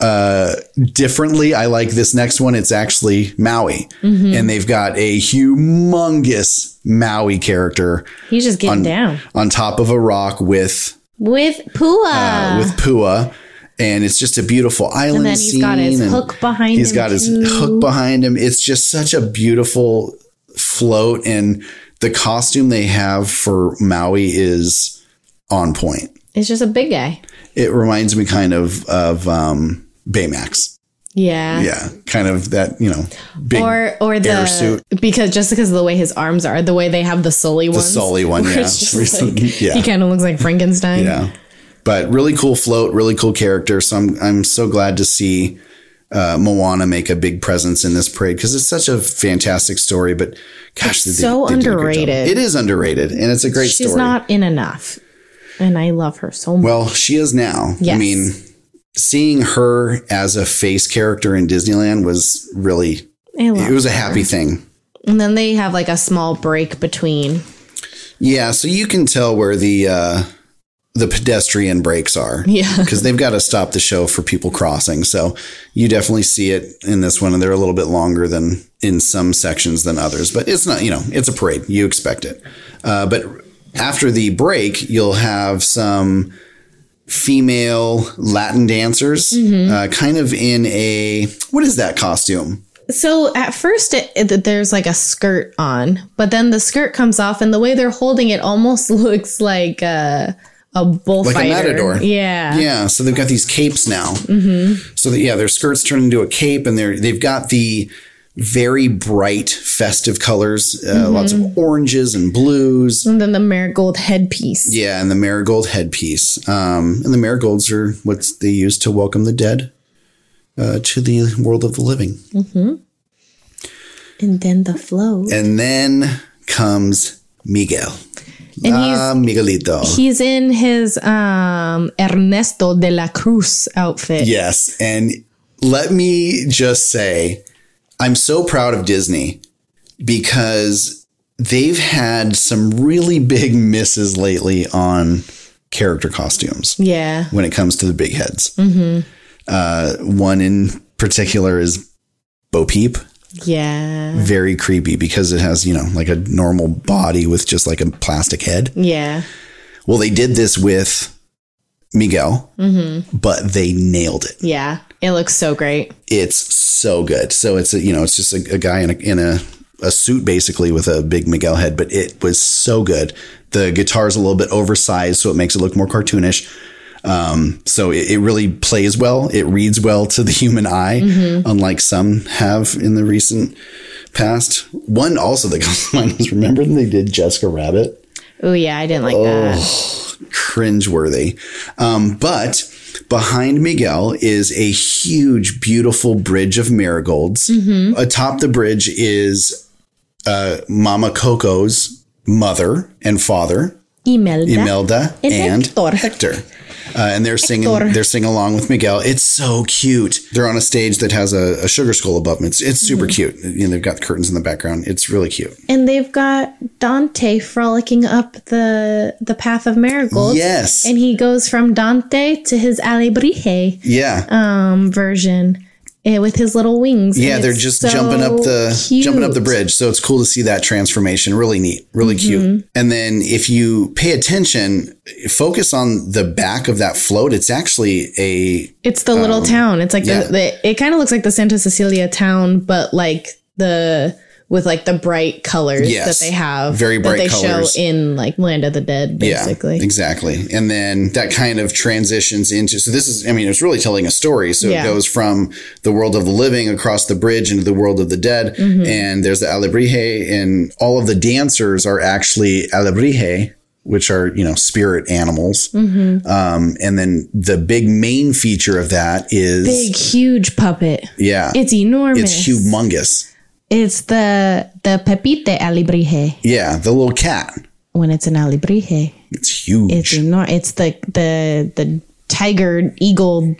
Uh, differently, I like this next one. It's actually Maui, and they've got a humongous Maui character He's just getting on, down on top of a rock with with Pua. uh, with Pua. And it's just a beautiful island and then he's scene. got his hook behind He's him. got his too. hook behind him. It's just such a beautiful float, and the costume they have for Maui is on point. It's just a big guy. It reminds me kind of of um, Baymax. Yeah. Yeah, kind of that you know big or or the suit. because just because of the way his arms are, the way they have the Sully one. The. Sully one, yeah, like- yeah. He kind of looks like Frankenstein. Yeah. But really cool float, really cool character. So I'm I'm so glad to see uh, Moana make a big presence in this parade because it's such a fantastic story. But gosh, they so they did a great job. underrated. It is underrated, and it's a great She's story. not in enough, and I love her so much. well, she is now. I mean, seeing her as a face character in Disneyland was really it was a her. happy thing. And then they have like a small break between. Yeah, so you can tell where the uh, the pedestrian breaks are. Yeah. because they've got to stop the show for people crossing. So you definitely see it in this one, and they're a little bit longer than in some sections than others. But it's not, you know, it's a parade. You expect it. Uh, but after the break, you'll have some female Latin dancers, uh, kind of in a what is that costume? So at first, it, it, there's like a skirt on, but then the skirt comes off, and the way they're holding it almost looks like a a bullfighter. Like a matador. Yeah. Yeah, so they've got these capes now. Mm-hmm. So that, yeah, their skirts turn into a cape, and they're they've got the very bright festive colors, uh, lots of oranges and blues. And then the marigold headpiece. Yeah, and the marigold headpiece. Um, and the marigolds are what they use to welcome the dead uh, to the world of the living. And then the flow. And then comes Miguel. And Ah, Miguelito. He's in his um, Ernesto de la Cruz outfit. Yes. And let me just say, I'm so proud of Disney because they've had some really big misses lately on character costumes Yeah. when it comes to the big heads. Uh, one in particular is Bo Peep. Yeah. Very creepy because it has, you know, like a normal body with just like a plastic head. Yeah. Well, they did this with Miguel, but they nailed it. Yeah. It looks so great. it's so good. So it's a, you know it's just a, a guy in a in a, a suit basically with a big Miguel head, but it was so good. The guitar is a little bit oversized, so it makes it look more cartoonish. Um, so it, it really plays well. It reads well to the human eye, unlike some have in the recent past. One also that comes to mind was remember when they did Jessica Rabbit? Oh yeah, I didn't like that. cringeworthy. Um, but behind Miguel is a huge, beautiful bridge of marigolds. Atop the bridge is uh, Mama Coco's mother and father, Imelda. Imelda And and Hector. Hector. Uh, and they're singing. Hector. They're singing along with Miguel. It's so cute. They're on a stage that has a, a sugar skull above them. It's it's super cute. You know, they've got the curtains in the background. It's really cute. And they've got Dante frolicking up the the path of marigolds. Yes. And he goes from Dante to his Alebrije Yeah. um version eh, with his little wings. Yeah, they're just so jumping up the jumping up the bridge. So it's cool to see that transformation. Really neat, really Mm-hmm. cute. And then if you pay attention, focus on the back of that float. It's actually a It's the little town. It's like Um, yeah. the, the it kind of looks like the Santa Cecilia town, but like the with like the bright colors Yes. that they have, Very bright that they colors. show in like Land of the Dead, basically. Yeah, exactly. And then that kind of transitions into so this is I mean it's really telling a story. So Yeah. it goes from the world of the living across the bridge into the world of the dead. Mm-hmm. And there's the alebrije and all of the dancers are actually alebrije, which are, you know, spirit animals. Mm-hmm. Um, and then the big main feature of that is Big, huge puppet. yeah. It's enormous. it's humongous. It's the the Pepita Alebrije. Yeah, the little cat. When it's an Alebrije. It's huge. it's enormous. It's the the the tiger eagle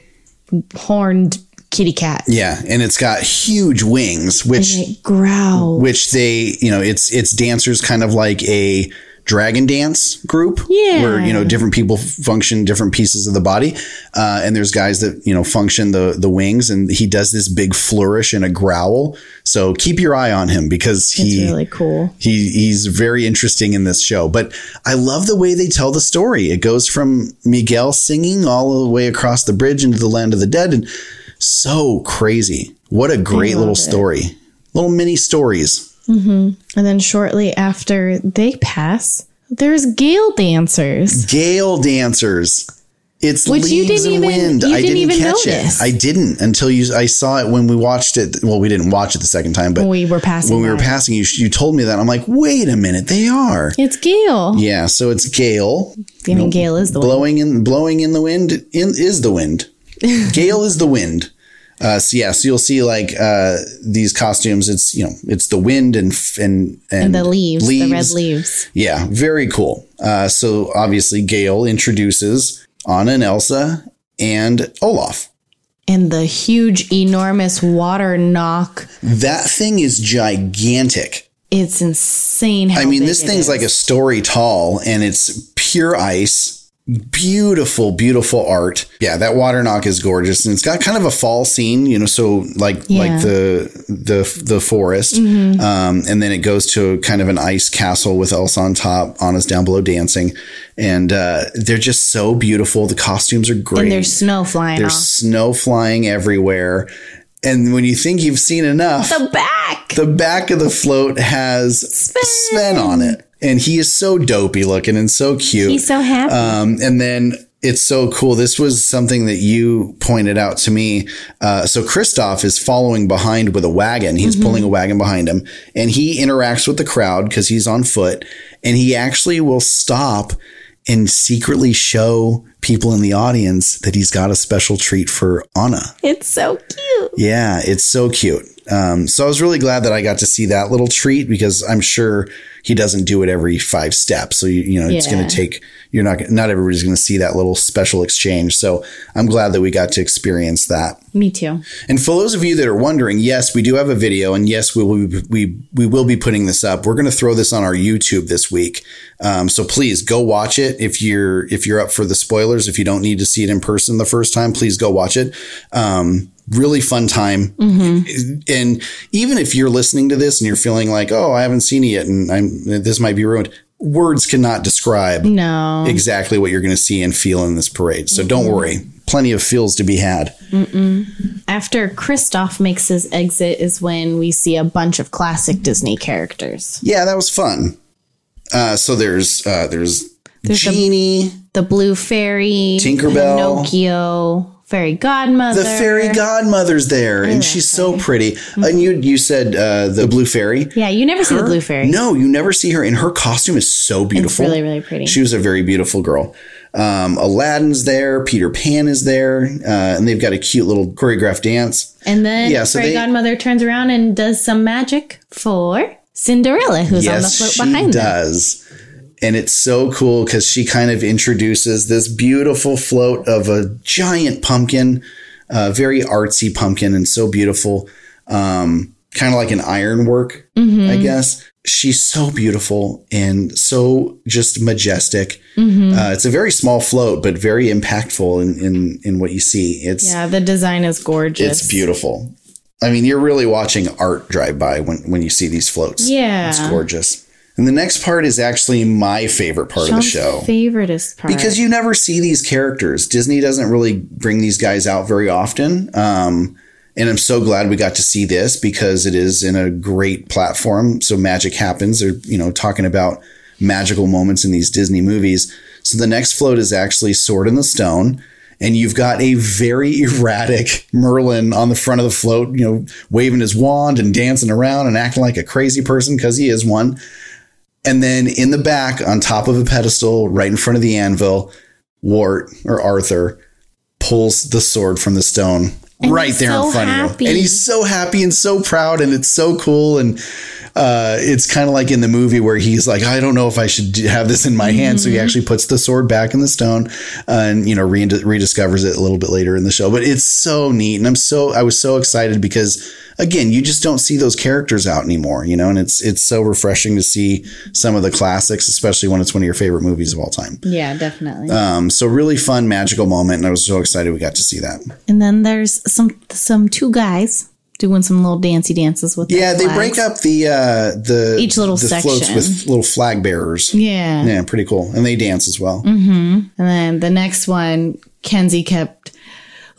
horned kitty cat. yeah, and it's got huge wings, which growls. which they, you know, it's it's dancers kind of like a dragon dance group Yeah. where you know different people function different pieces of the body. Uh, and there's guys that you know function the the wings and he does this big flourish and a growl. So keep your eye on him because he really cool. he he's very interesting in this show. But i love the way they tell the story. It goes from miguel singing all the way across the bridge into the land of the dead and so crazy. What a great little it. story. Little mini stories Mm-hmm. And then shortly after they pass, there's gale dancers. gale dancers it's Which you didn't and even- wind. you I didn't didn't even catch notice. it. I didn't until you. I saw it when we watched it. Well, we didn't watch it the second time, but When we were passing when we were by. passing, you you told me that. I'm like, wait a minute, they are. It's Gale. Yeah, so it's gale I mean, Gale is the blowing in blowing in the wind. In is the wind. Gale is the wind. Uh, so yeah, so you'll see like uh, these costumes. It's you know it's the wind and f- and and, And the leaves, the red leaves. Yeah, very cool. Uh, so obviously, Gale introduces Anna and Elsa and Olaf. And the huge, enormous water Nokk. That thing is gigantic. It's insane how I mean, this thing's is. like a story tall, and it's pure ice. Beautiful, beautiful art. Yeah, that water Nokk is gorgeous, and it's got kind of a fall scene, you know. So like Yeah. like the the the forest, Mm-hmm. um, and then it goes to kind of an ice castle with Elsa on top, Anna's down below dancing, and uh, they're just so beautiful. The costumes are great. And there's snow flying There's off. snow flying everywhere. And when you think you've seen enough, The back. the back of the float has Sven, on it. And he is so dopey looking and so cute. He's so happy. Um, and then it's so cool. This was something that you pointed out to me. Uh, so Kristoff is following behind with a wagon. He's pulling a wagon behind him and he interacts with the crowd because he's on foot and he actually will stop and secretly show people in the audience that he's got a special treat for Anna. it's so cute. Yeah, it's so cute. Um, so I was really glad that I got to see that little treat because I'm sure he doesn't do it every five steps. So you, you know, it's Yeah. going to take. You're not not everybody's going to see that little special exchange. So I'm glad that we got to experience that. Me too. And for those of you that are wondering, yes, we do have a video, and yes, we will be, we we will be putting this up. We're going to throw this on our YouTube this week, um, so please go watch it if you're if you're up for the spoilers. If you don't need to see it in person the first time, please go watch it. Um, really fun time, and even if you're listening to this and you're feeling like, oh, I haven't seen it yet, and I'm this might be ruined. Words cannot describe No. exactly what you're going to see and feel in this parade. So don't worry, plenty of feels to be had. After Kristoff makes his exit is when we see a bunch of classic Disney characters. Yeah, that was fun. Uh, so there's uh, there's, There's the- Genie, The Blue Fairy, Tinkerbell. Pinocchio, Fairy Godmother. the fairy godmother's there, and she's so pretty. And you you said uh, the blue fairy. Yeah, you never see the Blue Fairy. No, you never see her, and her costume is so beautiful. really, really pretty. She was a very beautiful girl. Um, Aladdin's there, Peter Pan is there, uh, and they've got a cute little choreographed dance. And then Yeah, so Fairy they- Godmother turns around and does some magic for Cinderella, who's on the yes, float she behind them. And it's so cool because she kind of introduces this beautiful float of a giant pumpkin, uh, very artsy pumpkin and so beautiful. Um, kind of like an ironwork, Mm-hmm. I guess. She's so beautiful and so just majestic. Mm-hmm. Uh, it's a very small float, but very impactful in, in, in what you see. It's Yeah, the design is gorgeous. it's beautiful. I mean, you're really watching art drive by when, when you see these floats. Yeah. It's gorgeous. And the next part is actually my favorite part Sean's of the show. Favoriteest part. Because you never see these characters. Disney doesn't really bring these guys out very often. Um, and I'm so glad we got to see this because it is in a great platform. So magic happens. They're, you know, talking about magical moments in these Disney movies. So the next float is actually Sword in the Stone. And you've got a very erratic Merlin on the front of the float, you know, waving his wand and dancing around and acting like a crazy person because he is one. And then in the back, on top of a pedestal, right in front of the anvil, Wart or Arthur pulls the sword from the stone And right there so in front of happy. you. And he's so happy and so proud, and it's so cool. And uh, it's kind of like in the movie where he's like, I don't know if I should have this in my hand. So he actually puts the sword back in the stone uh, and, you know, re- rediscovers it a little bit later in the show. But it's so neat. And I'm so, I was so excited because, again, you just don't see those characters out anymore, you know, and it's, it's so refreshing to see some of the classics, especially when it's one of your favorite movies of all time. Yeah, definitely. Um, so really fun, magical moment. And I was so excited we got to see that. and then there's some some two guys doing some little dancey dances with. Yeah, they flags. break up the uh the Each little the floats section. with little flag bearers. Yeah. Yeah, pretty cool. And they dance as well. Mm-hmm. And then the next one, Kenzie kept,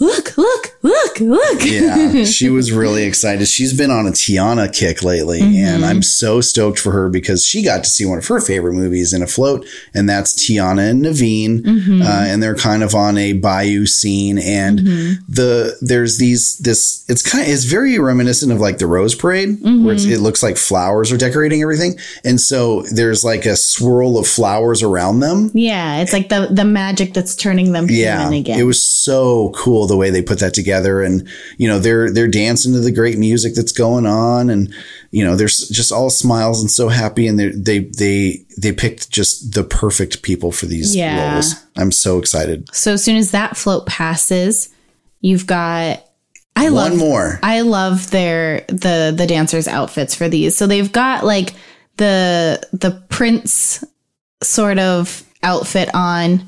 look, look, look, look. Yeah, she was really excited. She's been on a Tiana kick lately, and I'm mm-hmm. so stoked for her because she got to see one of her favorite movies in a float, and that's Tiana and Naveen, mm-hmm. uh, and they're kind of on a bayou scene, and mm-hmm. the there's these this it's kind of it's very reminiscent of like the Rose Parade, where it's, it looks like flowers are decorating everything, and so there's like a swirl of flowers around them, Yeah, it's like the the magic that's turning them yeah, human again. it was so cool the way they put that together, and you know they're they're dancing to the great music that's going on, and you know they're just all smiles and so happy, and they they they they picked just the perfect people for these Yeah. roles. I'm so excited. so as soon as that float passes, you've got. I One love more. I love their the the dancers' outfits for these. So they've got like the the prince sort of outfit on.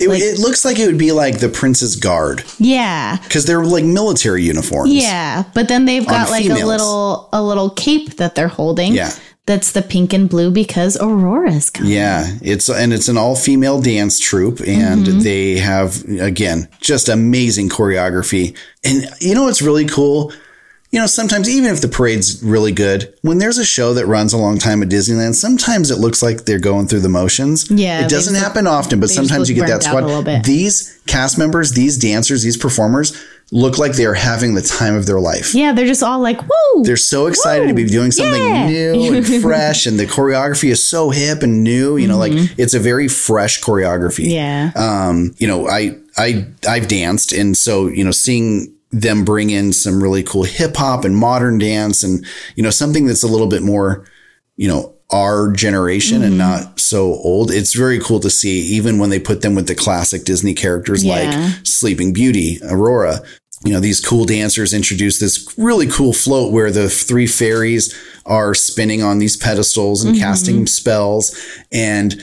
It, it looks like it would be like the Prince's Guard Yeah. because they're like military uniforms. Yeah, but then they've got like females. a little a little cape that they're holding. Yeah. That's the pink and blue because Aurora's coming. Yeah, it's and it's an all female dance troupe, and Mm-hmm. they have again just amazing choreography. And you know what's really cool? You know, sometimes even if the parade's really good, when there's a show that runs a long time at Disneyland, sometimes it looks like they're going through the motions. Yeah, it doesn't happen often, but sometimes you get that burnt out a little squad. These cast members, these dancers, these performers look like they are having the time of their life. Yeah, they're just all like, woo! They're so excited to be doing something Yeah. new and fresh, and the choreography is so hip and new. You know, like it's a very fresh choreography. Mm-hmm. yeah. Um, you know, I I I've danced, and so you know, seeing them bring in some really cool hip hop and modern dance, and you know, something that's a little bit more, you know. Our generation and Mm-hmm. not so old. It's very cool to see, even when they put them with the classic Disney characters Yeah. like Sleeping Beauty, Aurora. You know, these cool dancers introduce this really cool float where the three fairies are spinning on these pedestals Mm-hmm. and casting spells. And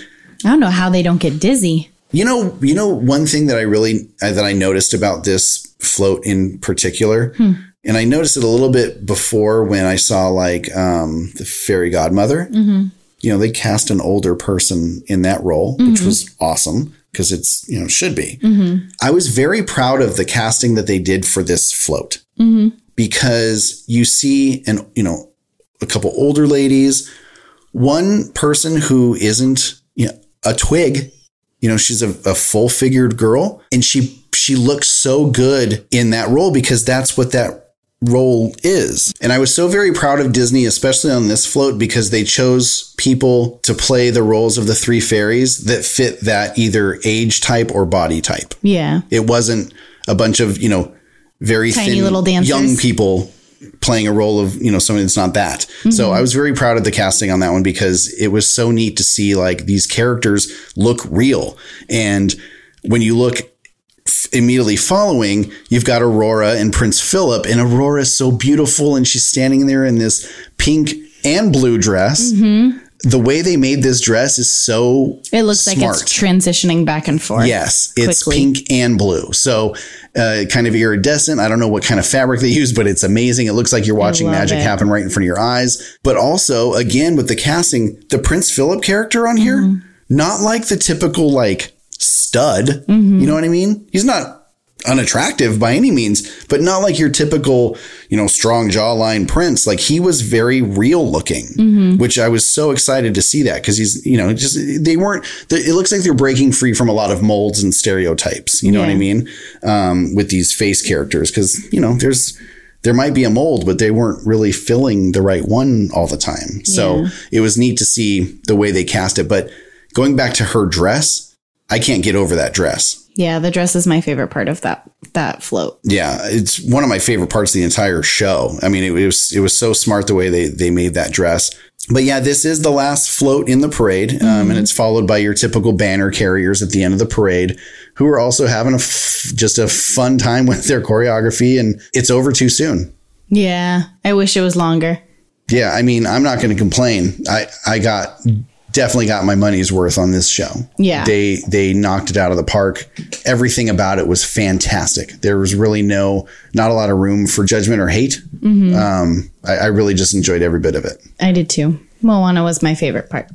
I don't know how they don't get dizzy. you know, you know, one thing that I really uh, that I noticed about this float in particular, hmm. and I noticed it a little bit before when I saw like um, the fairy godmother. Mm-hmm. You know, they cast an older person in that role, which mm-hmm. was awesome because it's you know should be. Mm-hmm. I was very proud of the casting that they did for this float because you see an you know a couple older ladies, one person who isn't you know a twig you know she's a, a full figured girl and she she looks so good in that role because that's what that role is and i was so very proud of disney especially on this float because they chose people to play the roles of the three fairies that fit that either age type or body type Yeah. it wasn't a bunch of you know very Tiny thin little dancers. young people playing a role of you know somebody that's not that. So mm-hmm. i was very proud of the casting on that one because it was so neat to see like these characters look real. And when you look f- immediately following you've got aurora and prince philip and aurora is so beautiful and she's standing there in this pink and blue dress mm-hmm. The way they made this dress is so It looks smart. like it's transitioning back and forth. Yes, it's quickly. pink and blue. So uh, kind of iridescent. I don't know what kind of fabric they use, but it's amazing. It looks like you're watching magic it. happen right in front of your eyes. But also, again, with the casting, the Prince Philip character on here, Mm-hmm. not like the typical like stud. Mm-hmm. You know what I mean? He's not unattractive by any means, but not like your typical, you know, strong jawline prince. Like he was very real looking, Mm-hmm. which I was so excited to see that because he's, you know, just they weren't. It looks like they're breaking free from a lot of molds and stereotypes. You know what I mean? Um, with these face characters, because you know, there's there might be a mold, but they weren't really filling the right one all the time. So Yeah. it was neat to see the way they cast it. But going back to her dress, I can't get over that dress. Yeah, the dress is my favorite part of that that float. Yeah, it's one of my favorite parts of the entire show. I mean, it, was it was so smart the way they they made that dress. But yeah, this is the last float in the parade, um, and it's followed by your typical banner carriers at the end of the parade, who are also having a f- just a fun time with their choreography, and it's over too soon. Yeah, I wish it was longer. Yeah, I mean, I'm not going to complain. I I got definitely got my money's worth on this show. Yeah. They they knocked it out of the park. Everything about it was fantastic. There was really no not a lot of room for judgment or hate. Um, I, I really just enjoyed every bit of it. I did too. Moana was my favorite part.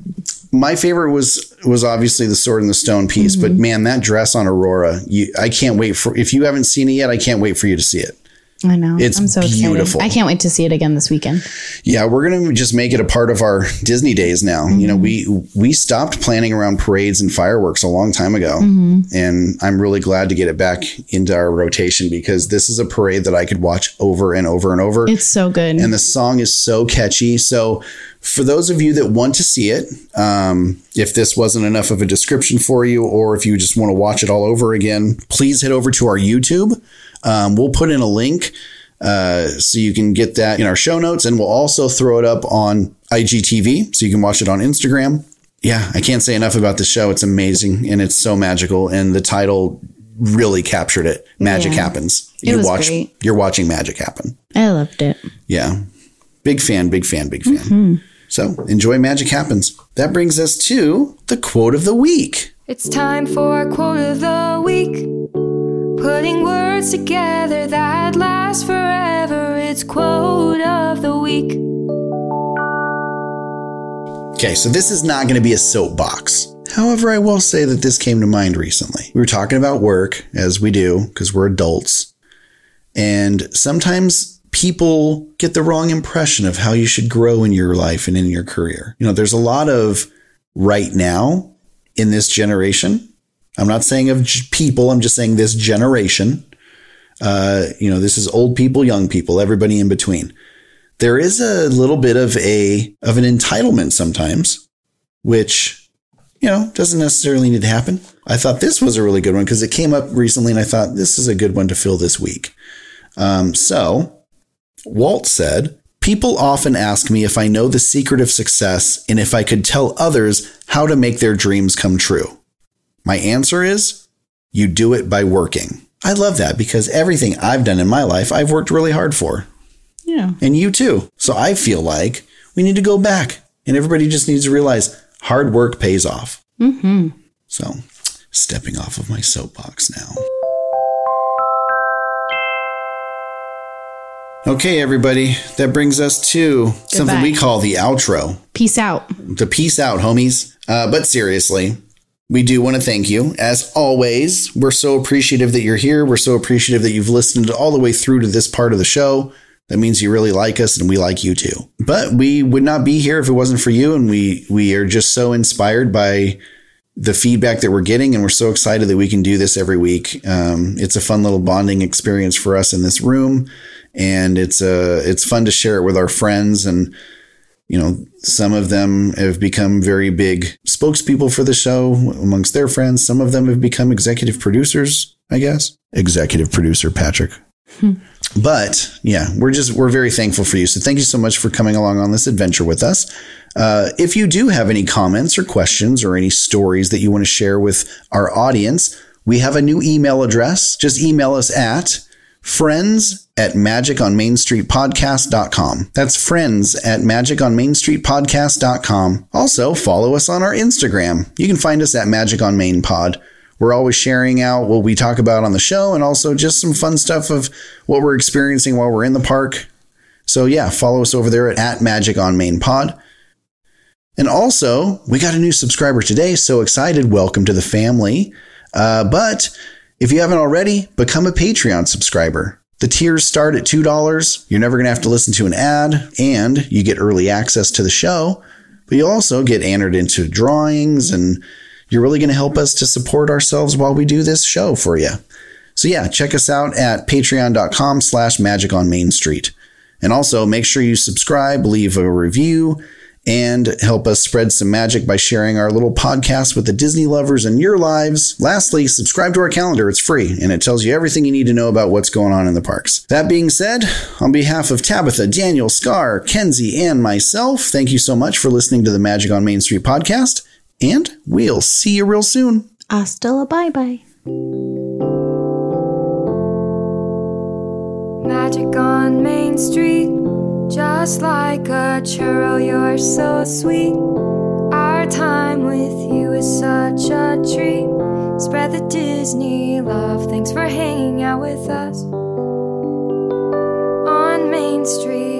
My favorite was was obviously the sword and the stone piece, but man, that dress on Aurora, you, I can't wait for. If you haven't seen it yet, I can't wait for you to see it. I know. It's I'm so beautiful. excited. I can't wait to see it again this weekend. Yeah, we're gonna just make it a part of our Disney days now. You know, we we stopped planning around parades and fireworks a long time ago, and I'm really glad to get it back into our rotation because this is a parade that I could watch over and over and over. It's so good. and the song is so catchy. So, for those of you that want to see it, um, if this wasn't enough of a description for you, or if you just want to watch it all over again, please head over to our YouTube. Um, we'll put in a link uh, so you can get that in our show notes, and we'll also throw it up on IGTV so you can watch it on Instagram. Yeah, I can't say enough about the show. It's amazing and it's so magical, and the title really captured it. Magic Yeah. happens. It You watch. great. You're watching magic happen. I loved it. Yeah. Big fan, big fan, big fan. So enjoy Magic Happens. That brings us to the quote of the week. It's time for quote of the week. Putting words together that last forever. It's quote of the week. Okay, so this is not going to be a soapbox. However, I will say that this came to mind recently. We were talking about work, as we do, because we're adults. And sometimes people get the wrong impression of how you should grow in your life and in your career. You know, there's a lot of right now in this generation. I'm not saying of people, I'm just saying this generation. Uh, you know, this is old people, young people, everybody in between. There is a little bit of a of an entitlement sometimes, which you know doesn't necessarily need to happen. I thought this was a really good one because it came up recently, and I thought this is a good one to fill this week. Um, so, Walt said, People often ask me if I know the secret of success and if I could tell others how to make their dreams come true. My answer is you do it by working. I love that because everything I've done in my life, I've worked really hard for. Yeah. And you too. So I feel like we need to go back and everybody just needs to realize hard work pays off. Mm-hmm. So stepping off of my soapbox now. Okay, everybody, that brings us to something we call the outro. Peace out. The peace out, homies. Uh, but seriously, we do want to thank you. As always, we're so appreciative that you're here. We're so appreciative that you've listened all the way through to this part of the show. That means you really like us and we like you too. But we would not be here if it wasn't for you. And we, we are just so inspired by the feedback that we're getting. And we're so excited that we can do this every week. Um, it's a fun little bonding experience for us in this room. And it's, uh, it's fun to share it with our friends and, you know, some of them have become very big spokespeople for the show amongst their friends. Some of them have become executive producers, I guess. Executive producer Patrick. But yeah, we're just we're very thankful for you. So thank you so much for coming along on this adventure with us. Uh, if you do have any comments or questions or any stories that you want to share with our audience, we have a new email address. Just email us at friends at magiconmainstreetpodcast.com. That's friends at magiconmainstreetpodcast.com. Also, follow us on our Instagram. You can find us at Magic on. We're always sharing out what we talk about on the show and also just some fun stuff of what we're experiencing while we're in the park. So yeah, follow us over there at, at Magic on Main Pod. And also, we got a new subscriber today. So excited. Welcome to the family. Uh, but if you haven't already, become a Patreon subscriber. The tiers start at $2. You're never going to have to listen to an ad, and you get early access to the show. But you'll also get entered into drawings, and you're really going to help us to support ourselves while we do this show for you. So yeah, check us out at patreon.com slash magic on Main Street. And also make sure you subscribe, leave a review, and help us spread some magic by sharing our little podcast with the Disney lovers in your lives. Lastly, subscribe to our calendar. It's free and it tells you everything you need to know about what's going on in the parks. That being said, on behalf of Tabitha, Daniel, Scar, Kenzie, and myself, thank you so much for listening to the Magic on Main Street podcast, and we'll see you real soon. Hasta la bye bye. Magic on Main Street, just like a churro, you're so sweet. Our time with you is such a treat. Spread the Disney love. Thanks for hanging out with us on Main Street.